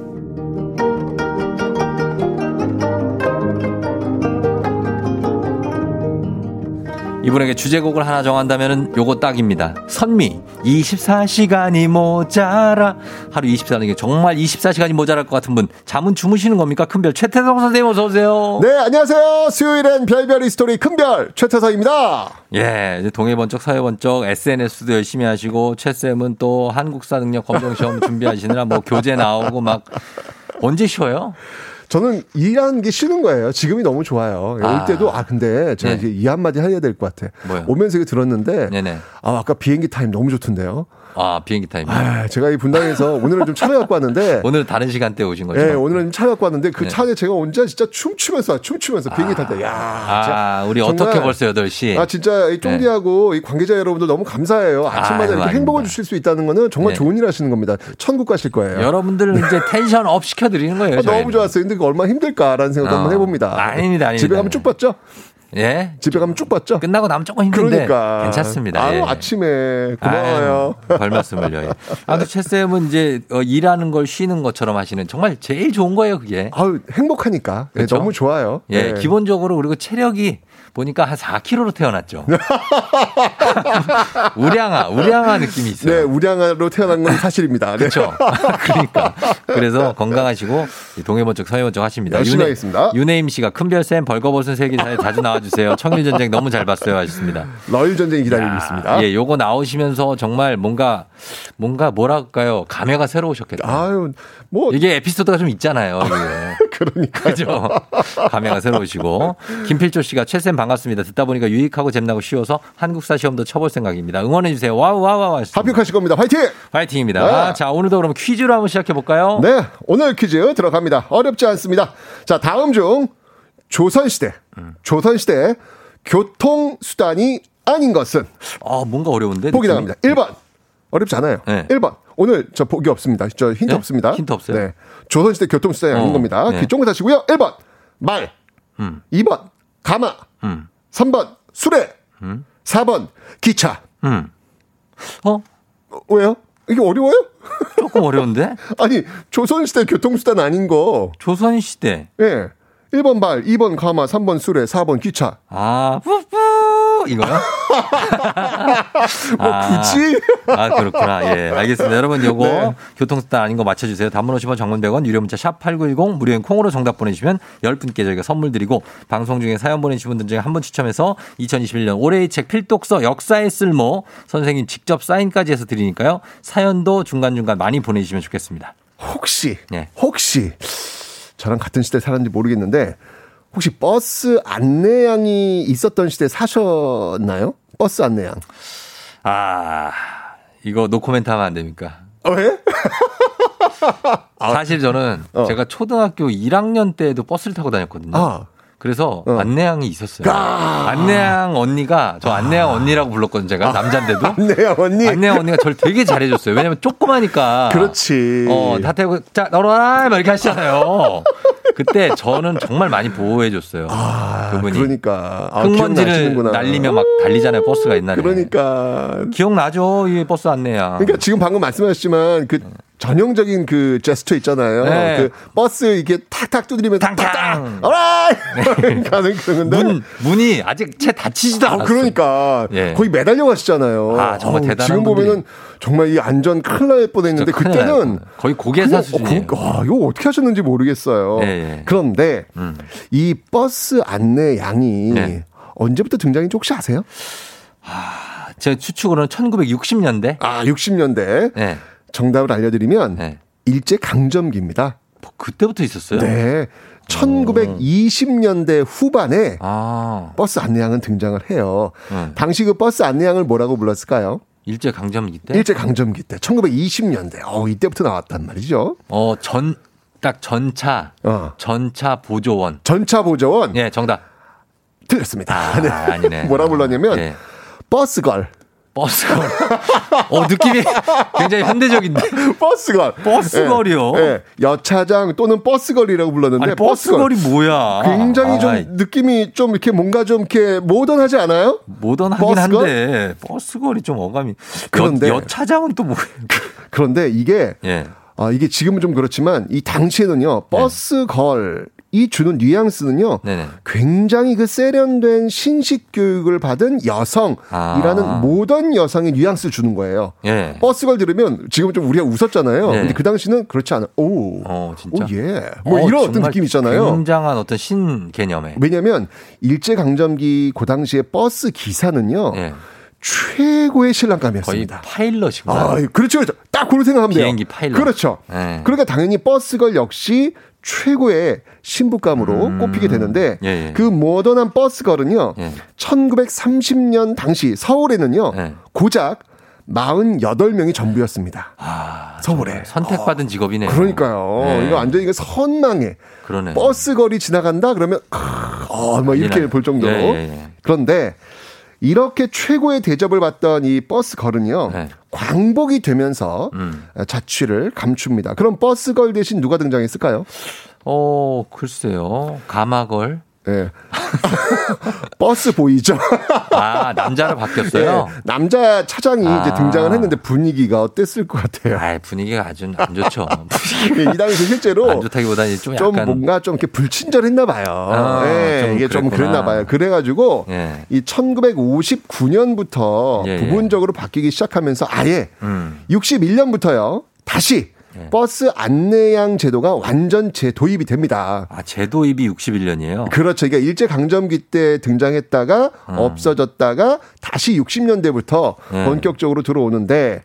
이분에게 주제곡을 하나 정한다면 요거 딱입니다. 선미 24시간이 모자라 하루 24시간 정말 24시간이 모자랄 것 같은 분 잠은 주무시는 겁니까? 큰별 최태성 선생님 어서 오세요. 네, 안녕하세요. 수요일엔 별별 히스토리 큰별 최태성입니다. 예, 이제 동해 번쩍 서해 번쩍 SNS도 열심히 하시고 최 쌤은 또 한국사 능력 검정 시험 준비하시느라 뭐 교재 나오고 막 언제 쉬어요? 저는 일하는 게 싫은 거예요. 지금이 너무 좋아요. 올 아. 때도 아 근데 제가 네. 이제 이 한마디 해야 될 것 같아. 뭐요? 오면서 이거 들었는데 네네. 아 아까 비행기 타임 너무 좋던데요. 아 비행기 타임. 아 제가 이 분당에서 오늘은 좀 차를 갖고 왔는데 오늘 다른 시간대 오신 거죠? 네, 오늘은 좀 차를 갖고 왔는데 그 네. 차에 제가 혼자 진짜 춤추면서. 춤추면서 비행기 탈 때. 야, 아, 우리 정말 어떻게 벌써 8 시? 아 진짜 이 쫑디하고 이 관계자 여러분들 너무 감사해요. 아침마다 아이고, 이렇게. 행복을 주실 수 있다는 거는 정말 네. 좋은 일 하시는 겁니다. 천국 가실 거예요. 여러분들은 이제 텐션 up 시켜드리는 거예요. 아. 너무 좋았어요. 근데 그 얼마나 힘들까라는 생각 도 어. 한번 해봅니다. 아닙니다, 아닙니다. 집에 가면 쭉 봤죠? 예? 집에 가면 쭉 봤죠? 끝나고 나면 조금 힘든데 그러니까. 괜찮습니다. 아유, 예. 아침에 고마워요. 아유, 별 말씀을요. 예. 아무튼 최 쌤은 이제 어, 일하는 걸 쉬는 것처럼 하시는 정말 제일 좋은 거예요, 그게. 아유, 행복하니까. 네, 그렇죠? 너무 좋아요. 예, 네. 기본적으로 그리고 체력이 보니까 한 4kg로 태어났죠. 우량아, 우량아 느낌이 있어요. 네, 우량아로 태어난 건 사실입니다. 네. 그렇죠. 그러니까 그래서 건강하시고 동에 번쩍 서에 번쩍 하십니다. 열심히 하겠습니다. 윤혜임 씨가 큰별쌤 벌거벗은 세계사에 자주 나와주세요. 청일전쟁 너무 잘 봤어요 하셨습니다. 러일 전쟁이 기다리고 야, 있습니다. 예, 요거 나오시면서 정말 뭔가 뭔가 뭐랄까요 감회가 새로우셨겠다. 아유, 뭐 이게 에피소드가 좀 있잖아요. 이게. 그러니까. 그죠? 감회가 새로우시고. 김필조 씨가 최쌤 반갑습니다. 듣다 보니까 유익하고 재미나고 쉬워서 한국사 시험도 쳐볼 생각입니다. 응원해 주세요. 와우, 와우, 와우. 하셨습니다. 합격하실 겁니다. 화이팅! 화이팅입니다. 네. 자, 오늘도 그럼 퀴즈로 한번 시작해 볼까요? 네, 오늘 퀴즈 들어갑니다. 어렵지 않습니다. 자, 다음 중 조선시대, 음. 조선시대 교통 수단이 아닌 것은 아, 뭔가 어려운데? 보기? 나갑니다. 1번. 어렵지 않아요. 네. 1번. 오늘 저 보기 없습니다. 저 힌트 네? 없습니다. 힌트 없어요? 네. 조선시대 교통수단이 아닌 어, 겁니다. 네. 귀 쫑긋 하시고요. 1번. 말. 음. 2번. 가마. 음. 3번. 수레. 음. 4번. 기차. 음. 어? 어, 왜요? 이게 어려워요? 조금 어려운데? 아니, 조선시대 교통수단 아닌 거. 조선시대. 예. 1번 말, 2번 가마, 3번 수레, 4번 기차. 아, 뿌뿌! 이거요? 뭐 굳이? 아, 그렇구나. 예, 알겠습니다. 여러분, 요거 네. 교통수단 아닌 거 맞춰주세요. 단문 50원, 장문 100원, 유료 문자 샵 8910, 무료인 콩으로 정답 보내주시면 10분께 저희가 선물 드리고, 방송 중에 사연 보내주신 분들 중에 한 분 추첨해서 2021년 올해의 책 필독서 역사의 쓸모 선생님 직접 사인까지 해서 드리니까요. 사연도 중간중간 많이 보내주시면 좋겠습니다. 혹시, 네. 혹시, 저랑 같은 시대 살았는지 모르겠는데, 혹시 버스 안내양이 있었던 시대 사셨나요? 버스 안내양. 아, 이거 노코멘트 하면 안 됩니까? 어, 왜? 사실 저는 어. 제가 초등학교 1학년 때도 버스를 타고 다녔거든요. 아. 그래서 어. 안내양이 있었어요. 안내양 언니가 저 안내양 언니라고 불렀거든요. 제가 남잔데도. 안내양 언니. 안내양 언니가 저를 되게 잘해줬어요. 왜냐면 조그마니까. 그렇지. 어, 다 태우고 자 너라 막 이렇게 하시잖아요. 그때 저는 정말 많이 보호해줬어요. 그분이. 그러니까. 아, 흙먼지를. 날리며 막 달리잖아요. 버스가 옛날에. 그러니까. 기억나죠? 이 버스 안내양. 그러니까 지금 방금 말씀하셨지만 그 전형적인 그 제스처 있잖아요. 네. 그 버스 이렇게 탁탁 두드리면서 탁탁 오라이 가는 그런 건데. 문 문이 아직 채 닫히지도 아, 않았어요. 그러니까 예. 거의 매달려 가시잖아요. 아, 정말 아우, 대단한 지금 분들이. 보면은 정말 이 안전 큰일 날 뻔했는데. 그때는 거의 곡예사 수준이에요. 어, 와, 이거 어떻게 하셨는지 모르겠어요. 예, 예. 그런데 음. 이 버스 안내 양이 네. 언제부터 등장인지 혹시 아세요? 제 추측으로는 1960년대. 아, 60년대. 네. 정답을 알려드리면 네. 일제 강점기입니다. 뭐 그때부터 있었어요? 네. 1920년대 후반에 아, 버스 안내양은 등장을 해요. 음. 당시 그 버스 안내양을 뭐라고 불렀을까요? 일제 강점기 때. 일제 강점기 때 1920년대. 어, 이때부터 나왔단 말이죠. 어, 전, 딱 전차, 어. 전차 보조원. 전차 보조원 예, 정답. 틀렸습니다. 아, 아니네. 뭐라 불렀냐면 예. 버스걸. 버스걸. 어, 느낌이 굉장히 현대적인데. 버스걸. 버스걸이요? 예, 예. 여차장 또는 버스걸이라고 불렀는데 아니, 버스걸이 뭐야? 굉장히 좀 아이, 느낌이 좀 이렇게 뭔가 좀 이렇게 모던하지 않아요? 모던하긴 버스걸? 한데, 버스걸이 좀 어감이. 그런데- 여, 여차장은 또 뭐예요? 그런데 이게 예. 아, 이게 지금은 좀 그렇지만 이 당시에는요. bus girl이 주는 뉘앙스는요. 네네. 굉장히 그 세련된 신식 교육을 받은 여성이라는 아. 모던 여성의 뉘앙스를 주는 거예요. 예. bus girl 들으면 지금 좀 우리가 웃었잖아요. 네. 근데 그 당시는 그렇지 않아. 오. 어, 진짜. 오 예. 뭐 어, 이런 어떤 느낌 있잖아요. 굉장한 어떤 신 개념에. 왜냐면 일제 강점기 그 당시에 버스 기사는요. 예. 최고의 신랑감이었습니다. 파일럿이구나. 아, 그렇죠, 그렇죠. 딱 그런 생각하면 돼요. 비행기 파일럿. 그렇죠. 예. 그러니까 당연히 버스걸 역시 최고의 신부감으로 음. 꼽히게 되는데 예, 예. 그 모던한 버스걸은요. 예. 1930년 당시 서울에는요. 예. 고작 48명이 전부였습니다. 아, 서울에. 선택받은 직업이네요. 그러니까요. 네. 이거 완전히 이거 선망에 그러네. 버스걸이 지나간다 그러면 어, 뭐 이렇게. 볼 정도로. 예. 그런데 이렇게 최고의 대접을 받던 이 버스 걸은요. 네. 광복이 되면서 음. 자취를 감춥니다. 그럼 버스걸 대신 누가 등장했을까요? 어, 글쎄요. 가마걸. 예. 버스 보이죠? 아, 남자로 바뀌었어요? 예. 남자 차장이 아. 이제 등장을 했는데 분위기가 어땠을 것 같아요? 아, 분위기가 아주 안 좋죠. 이 당시 실제로 안 좋다기보다는 좀 좀 약간 뭔가 좀 이렇게 불친절했나 봐요. 아, 예, 좀 이게 좀 그랬구나. 그랬나 봐요. 그래가지고 예. 이 1959년부터 예, 예. 부분적으로 바뀌기 시작하면서 아예 음. 61년부터요 다시 예. 버스 안내양 제도가 완전 재도입이 됩니다. 아, 제도입이 61년이에요. 그렇죠. 그러니까 일제 강점기 때 등장했다가 음. 없어졌다가 다시 60년대부터 예. 본격적으로 들어오는데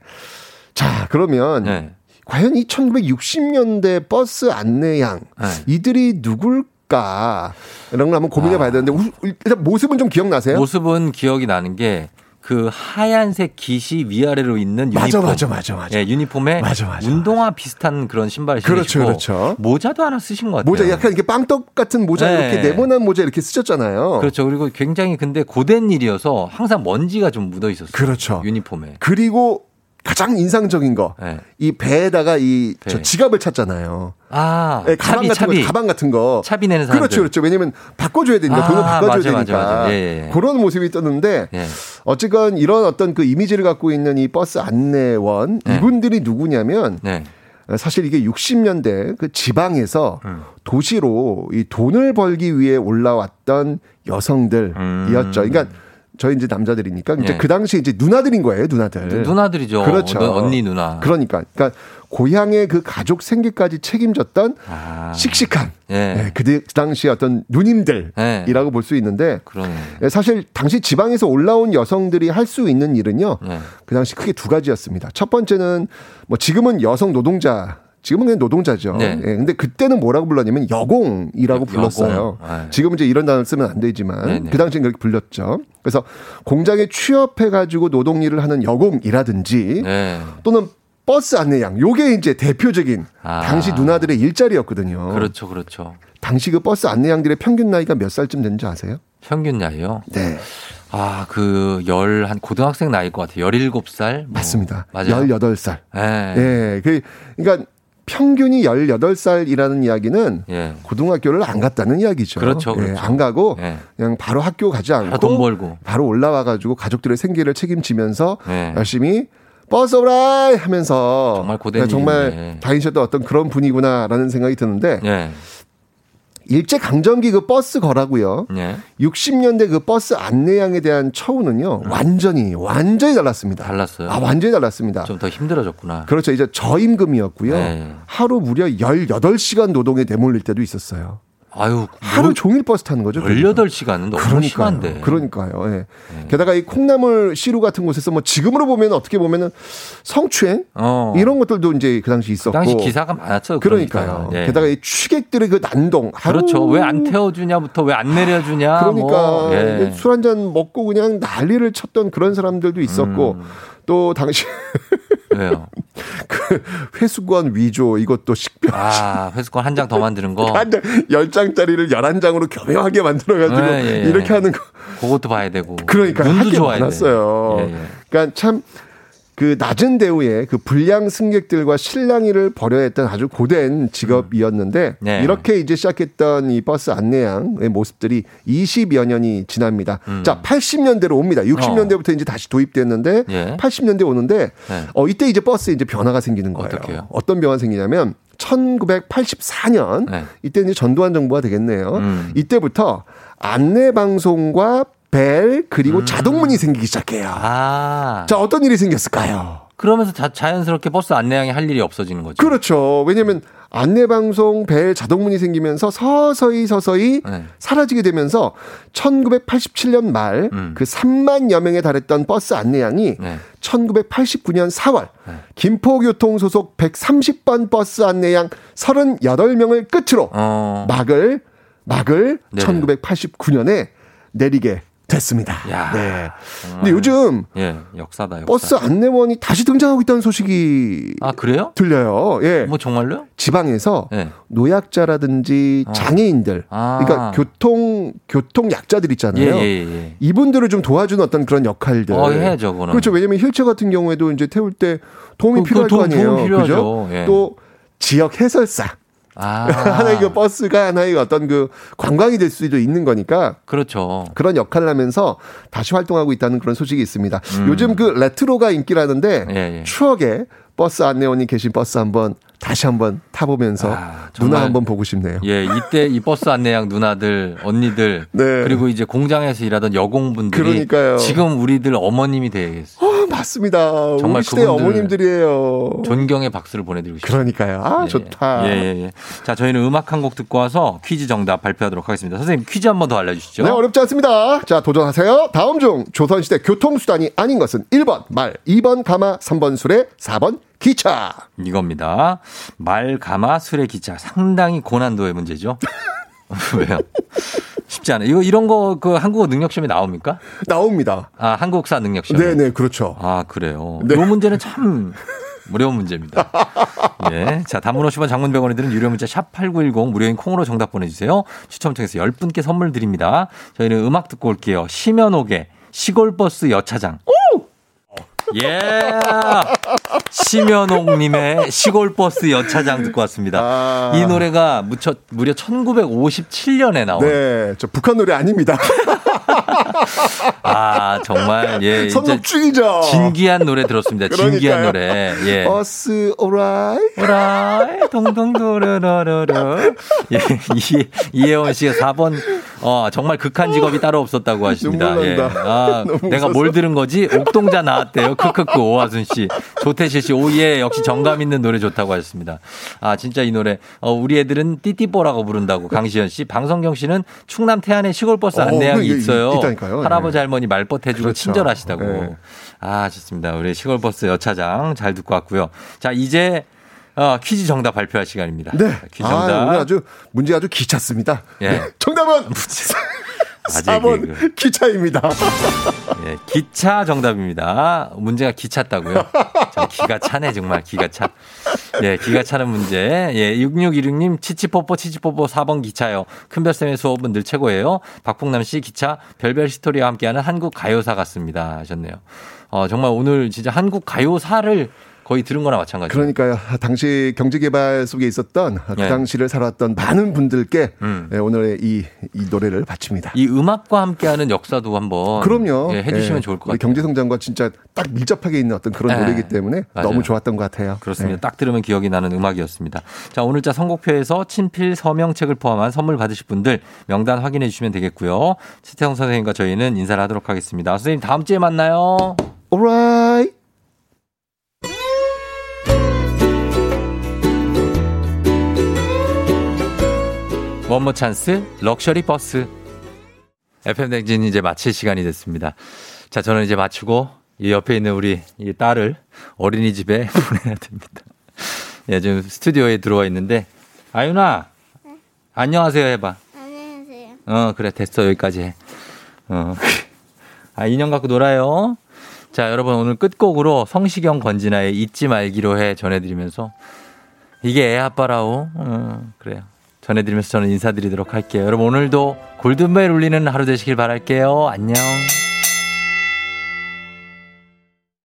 자 그러면 예. 과연 이 1960년대 버스 안내양 네. 이들이 누굴까 이런 걸 한번 고민해 봐야 되는데 우- 일단 모습은 좀 기억나세요? 모습은 기억이 나는 게 그 하얀색 깃이 위아래로 있는 유니폼. 맞아, 맞아, 맞아, 맞아. 예, 유니폼에 맞아, 맞아. 운동화 비슷한 그런 신발을 신으시고 그렇죠, 그렇죠. 모자도 하나 쓰신 것 같아요. 모자 약간 이렇게 빵떡 같은 모자 네. 이렇게 네모난 모자 이렇게 쓰셨잖아요. 그렇죠. 그리고 굉장히 근데 고된 일이어서 항상 먼지가 좀 묻어 있었어요. 그렇죠. 유니폼에. 그리고 가장 인상적인 거. 네. 이 배에다가 이저 배. 지갑을 찾잖아요. 아, 예, 가방 차비, 같은 차비. 거, 가방 같은 거. 차비 내는 사람들. 그렇죠, 그렇죠. 왜냐면 바꿔줘야 되니까 아, 돈을 바꿔줘야 맞아, 맞아, 되니까 맞아. 예, 예. 그런 모습이 떴는데 예. 어쨌건 이런 어떤 그 이미지를 갖고 있는 이 버스 안내원 네. 이분들이 누구냐면 네. 사실 이게 60년대 그 지방에서 음. 도시로 이 돈을 벌기 위해 올라왔던 여성들이었죠. 음. 그러니까 저희 이제 남자들이니까 이제 예. 그 당시에 이제 누나들인 거예요, 누나들. 누나들이죠. 그렇죠. 어, 언니 누나. 그러니까, 그러니까 고향의 그 가족 생계까지 책임졌던 아. 씩씩한 예. 예, 그, 그 당시 어떤 누님들이라고 예. 볼수 있는데 그러네. 예, 사실 당시 지방에서 올라온 여성들이 할 수 있는 일은요. 네. 그 당시 크게 두 가지였습니다. 첫 번째는 뭐 지금은 여성 노동자 지금은 그냥 노동자죠. 네. 예, 근데 그때는 뭐라고 불렀냐면 여공이라고 여- 불렀어요. 여공. 네. 지금은 이제 이런 단어를 쓰면 안 되지만 네네. 그 당시엔 그렇게 불렸죠. 그래서 공장에 취업해 가지고 노동 일을 하는 여공이라든지 네. 또는 버스 안내양 요게 이제 대표적인 아. 당시 누나들의 일자리였거든요. 그렇죠, 그렇죠. 당시 그 버스 안내양들의 평균 나이가 몇 살쯤 되는지 아세요? 평균 나이요? 네. 아, 그, 열, 한, 고등학생 나이일 것 같아요. 17살? 뭐. 맞습니다. 맞아요. 18살. 예. 예. 그, 그러니까 평균이 18살이라는 이야기는 예. 고등학교를 안 갔다는 이야기죠. 그렇죠, 예, 그렇죠. 안 가고 예. 그냥 바로 학교 가지 않고 돈 벌고. 바로 올라와 가지고 가족들의 생계를 책임지면서 예. 열심히 버스 오라이 하면서 정말 고된 정말 일이네. 다니셨던 어떤 그런 분이구나라는 생각이 드는데 예. 일제 강점기 그 bus girl하고요. 예. 60년대 그 버스 안내양에 대한 처우는요. 완전히 완전히 달랐습니다. 음. 달랐어요. 아, 완전히 달랐습니다. 좀 더 힘들어졌구나. 그렇죠. 이제 저임금이었고요. 네. 하루 무려 18시간 노동에 내몰릴 때도 있었어요. 아유, 하루 종일 버스 타는 거죠. 그러니까. 18시간은 너무 심한데. 그러니까요. 예. 게다가 이 콩나물 시루 같은 곳에서 뭐 지금으로 보면 어떻게 보면은 성추행 어. 이런 것들도 이제 그 당시 있었고. 당시 기사가 많았죠. 그러니까요. 그러니까. 예. 게다가 이 취객들의 그 난동. 하루 그렇죠. 왜 안 태워주냐부터 왜 안 내려주냐. 그러니까 뭐. 예. 술 한 잔 먹고 그냥 난리를 쳤던 그런 사람들도 있었고 음. 또 당시 왜요? 그 회수권 위조 이것도 식별 아, 회수권 한 장 더 만드는 거. 한 장, 10장짜리를 11장으로 교묘하게 만들어가지고 예, 예, 예. 이렇게 하는 거. 그것도 봐야 되고. 그러니까 눈도 좋아야 많았어요. 돼. 예, 예. 그러니까 참 그 낮은 대우에 그 불량 승객들과 실랑이를 벌여야 했던 아주 고된 직업이었는데 네. 이렇게 이제 시작했던 이 버스 안내양의 모습들이 20여 년이 지납니다. 음. 자, 80년대로 옵니다. 60년대부터 이제 다시 도입됐는데 예. 80년대 오는데 네. 어 이때 이제 버스에 이제 변화가 생기는 거예요. 어떻게요? 어떤 변화가 생기냐면 1984년 네. 이때 이제 전두환 정부가 되겠네요. 음. 이때부터 안내 방송과 벨 그리고 자동문이 생기기 시작해요. 음. 아. 자 어떤 일이 생겼을까요? 그러면서 자, 자연스럽게 버스 안내양이 할 일이 없어지는 거죠. 그렇죠. 왜냐하면 안내 방송 벨 자동문이 생기면서 서서히 서서히 네. 사라지게 되면서 1987년 말그 음. 3만여 명에 달했던 버스 안내양이 네. 1989년 4월 네. 김포교통 소속 130번 버스 안내양 38명을 끝으로 어. 막을 막을 네. 1989년에 내리게 됐습니다. 야. 네. 정말. 근데 요즘 예, 역사다, 역사. 버스 안내원이 다시 등장하고 있다는 소식이 아, 그래요? 들려요. 예. 뭐 정말요? 지방에서 예. 노약자라든지 어. 장애인들, 아. 그러니까 교통 교통 약자들 예, 있잖아요. 예, 예. 이분들을 좀 도와주는 어떤 그런 역할들. 어, 해야죠, 그거는. 그렇죠. 왜냐면 휠체어 같은 경우에도 이제 태울 때 도움이 그, 필요할 그 거 아니에요. 도움 필요하죠. 그죠? 예. 또 지역 해설사. 아. 하나의 그 버스가 하나의 어떤 그 관광이 될 수도 있는 거니까 그렇죠. 그런 역할을 하면서 다시 활동하고 있다는 그런 소식이 있습니다. 음. 요즘 그 레트로가 인기라는데 예, 예. 추억의 버스 안내원이 계신 버스 한번 다시 한번 타보면서 아, 누나. 한번 보고 싶네요. 예, 이때 이 버스 안내양 누나들, 언니들, 네. 그리고 이제 공장에서 일하던 여공분들이 그러니까요. 지금 우리들 어머님이 되겠어요. 어, 맞습니다. 정말 시대 어머님들이에요. 존경의 박수를 보내드리고 싶습니다. 그러니까요. 아 예, 좋다. 예, 예, 예. 자, 저희는 음악 한 곡 듣고 와서 퀴즈 정답 발표하도록 하겠습니다. 선생님 퀴즈 한 번 더 알려주시죠. 네, 어렵지 않습니다. 자, 도전하세요. 다음 중 조선시대 교통수단이 아닌 것은 1번 말, 2번 가마, 3번 수레, 4번 기차. 이겁니다. 말, 가마, 수레, 기차. 상당히 고난도의 문제죠. 왜요? 쉽지 않아요. 이거 이런 거 그 한국어 능력 시험에 나옵니까? 나옵니다. 아, 한국사 능력 시험. 네, 네, 그렇죠. 아, 그래요. 네. 이 문제는 참 어려운 문제입니다. 예. 자, 단문 50원 장문 100원이 드는 유료 문자 샵 8910 무료인 콩으로 정답 보내주세요. 추첨 통해서 10분께 선물 드립니다. 저희는 음악 듣고 올게요. 심연옥의 시골버스 여차장. 예. 심연옥님의 시골버스 여차장 듣고 왔습니다. 아. 이 노래가 무려, 무려 1957년에 나온. 네, 저 북한 노래 아닙니다. 아, 정말, 예. 선곡중이죠. 진기한 노래 들었습니다. 진기한 그러니까요. 노래. 예. 버스 오라이. 오라이, 동동도르르르르. 예, 이, 이혜원 씨가 4번, 어, 정말 극한 직업이 따로 없었다고 하십니다. 예. 아, 내가. 뭘 들은 거지? 옥동자 나왔대요. 크크크, 오하순 씨. 조태실 씨, 오예, 역시 정감 있는 노래 좋다고 하셨습니다. 아, 진짜 이 노래. 어, 우리 애들은 띠띠뽀라고 부른다고 강시현 씨. 방성경 씨는 충남 태안의 시골버스 어, 안내양이 있어요. 있다니까요. 할아버지 네. 할머니 말벗 해주고 그렇죠. 친절하시다고. 네. 아, 좋습니다. 우리 시골버스 여차장 잘 듣고 왔고요. 자, 이제 어, 퀴즈 정답 발표할 시간입니다. 네. 퀴즈 아, 정답. 오늘 아주 문제 아주 기찼습니다. 예. 네. 정답은 4번 개그. 기차입니다. 예, 기차 정답입니다. 문제가 기찼다고요? 참 기가 차네, 정말. 기가 차. 예, 기가 차는 문제. 예, 6616님, 치치뽀뽀, 치치뽀뽀 4번 기차요. 큰별쌤의 수업은 늘 최고예요. 박봉남 씨 기차, 별별 스토리와 함께하는 한국 가요사 같습니다. 하셨네요. 어, 정말 오늘 진짜 한국 가요사를 거의 들은 거나 마찬가지예요. 그러니까요. 당시 경제개발 속에 있었던 그 예. 당시를 살아왔던 많은 분들께 음. 예, 오늘의 이, 이 노래를 바칩니다. 이 음악과 함께하는 역사도 한번 그럼요. 예, 해주시면 예, 좋을 것 같아요. 경제 성장과 진짜 딱 밀접하게 있는 어떤 그런 네. 노래이기 때문에 맞아요. 너무 좋았던 것 같아요. 그렇습니다. 예. 딱 들으면 기억이 나는 음악이었습니다. 자, 오늘자 선곡표에서 친필 서명책을 포함한 선물 받으실 분들 명단 확인해 주시면 되겠고요. 최태성 선생님과 저희는 인사를 하도록 하겠습니다. 선생님 다음 주에 만나요. Alright. One More Chance luxury 버스. FM 대행진 이제 마칠 시간이 됐습니다. 자, 저는 이제 마치고 이 옆에 있는 우리 이 딸을 어린이집에 보내야 됩니다. 예, 지금 스튜디오에 들어와 있는데 아윤아 안녕하세요 해봐. 안녕하세요. 어, 그래, 됐어. 여기까지 해. 어. 아, 인형 갖고 놀아요. 자, 여러분, 오늘 끝곡으로 성시경 권진아의 잊지 말기로 해 전해드리면서 이게 애 아빠라오. 어, 그래요. 전해드리면서 저는 인사드리도록 할게요. 여러분, 오늘도 골든벨 울리는 하루 되시길 바랄게요. 안녕.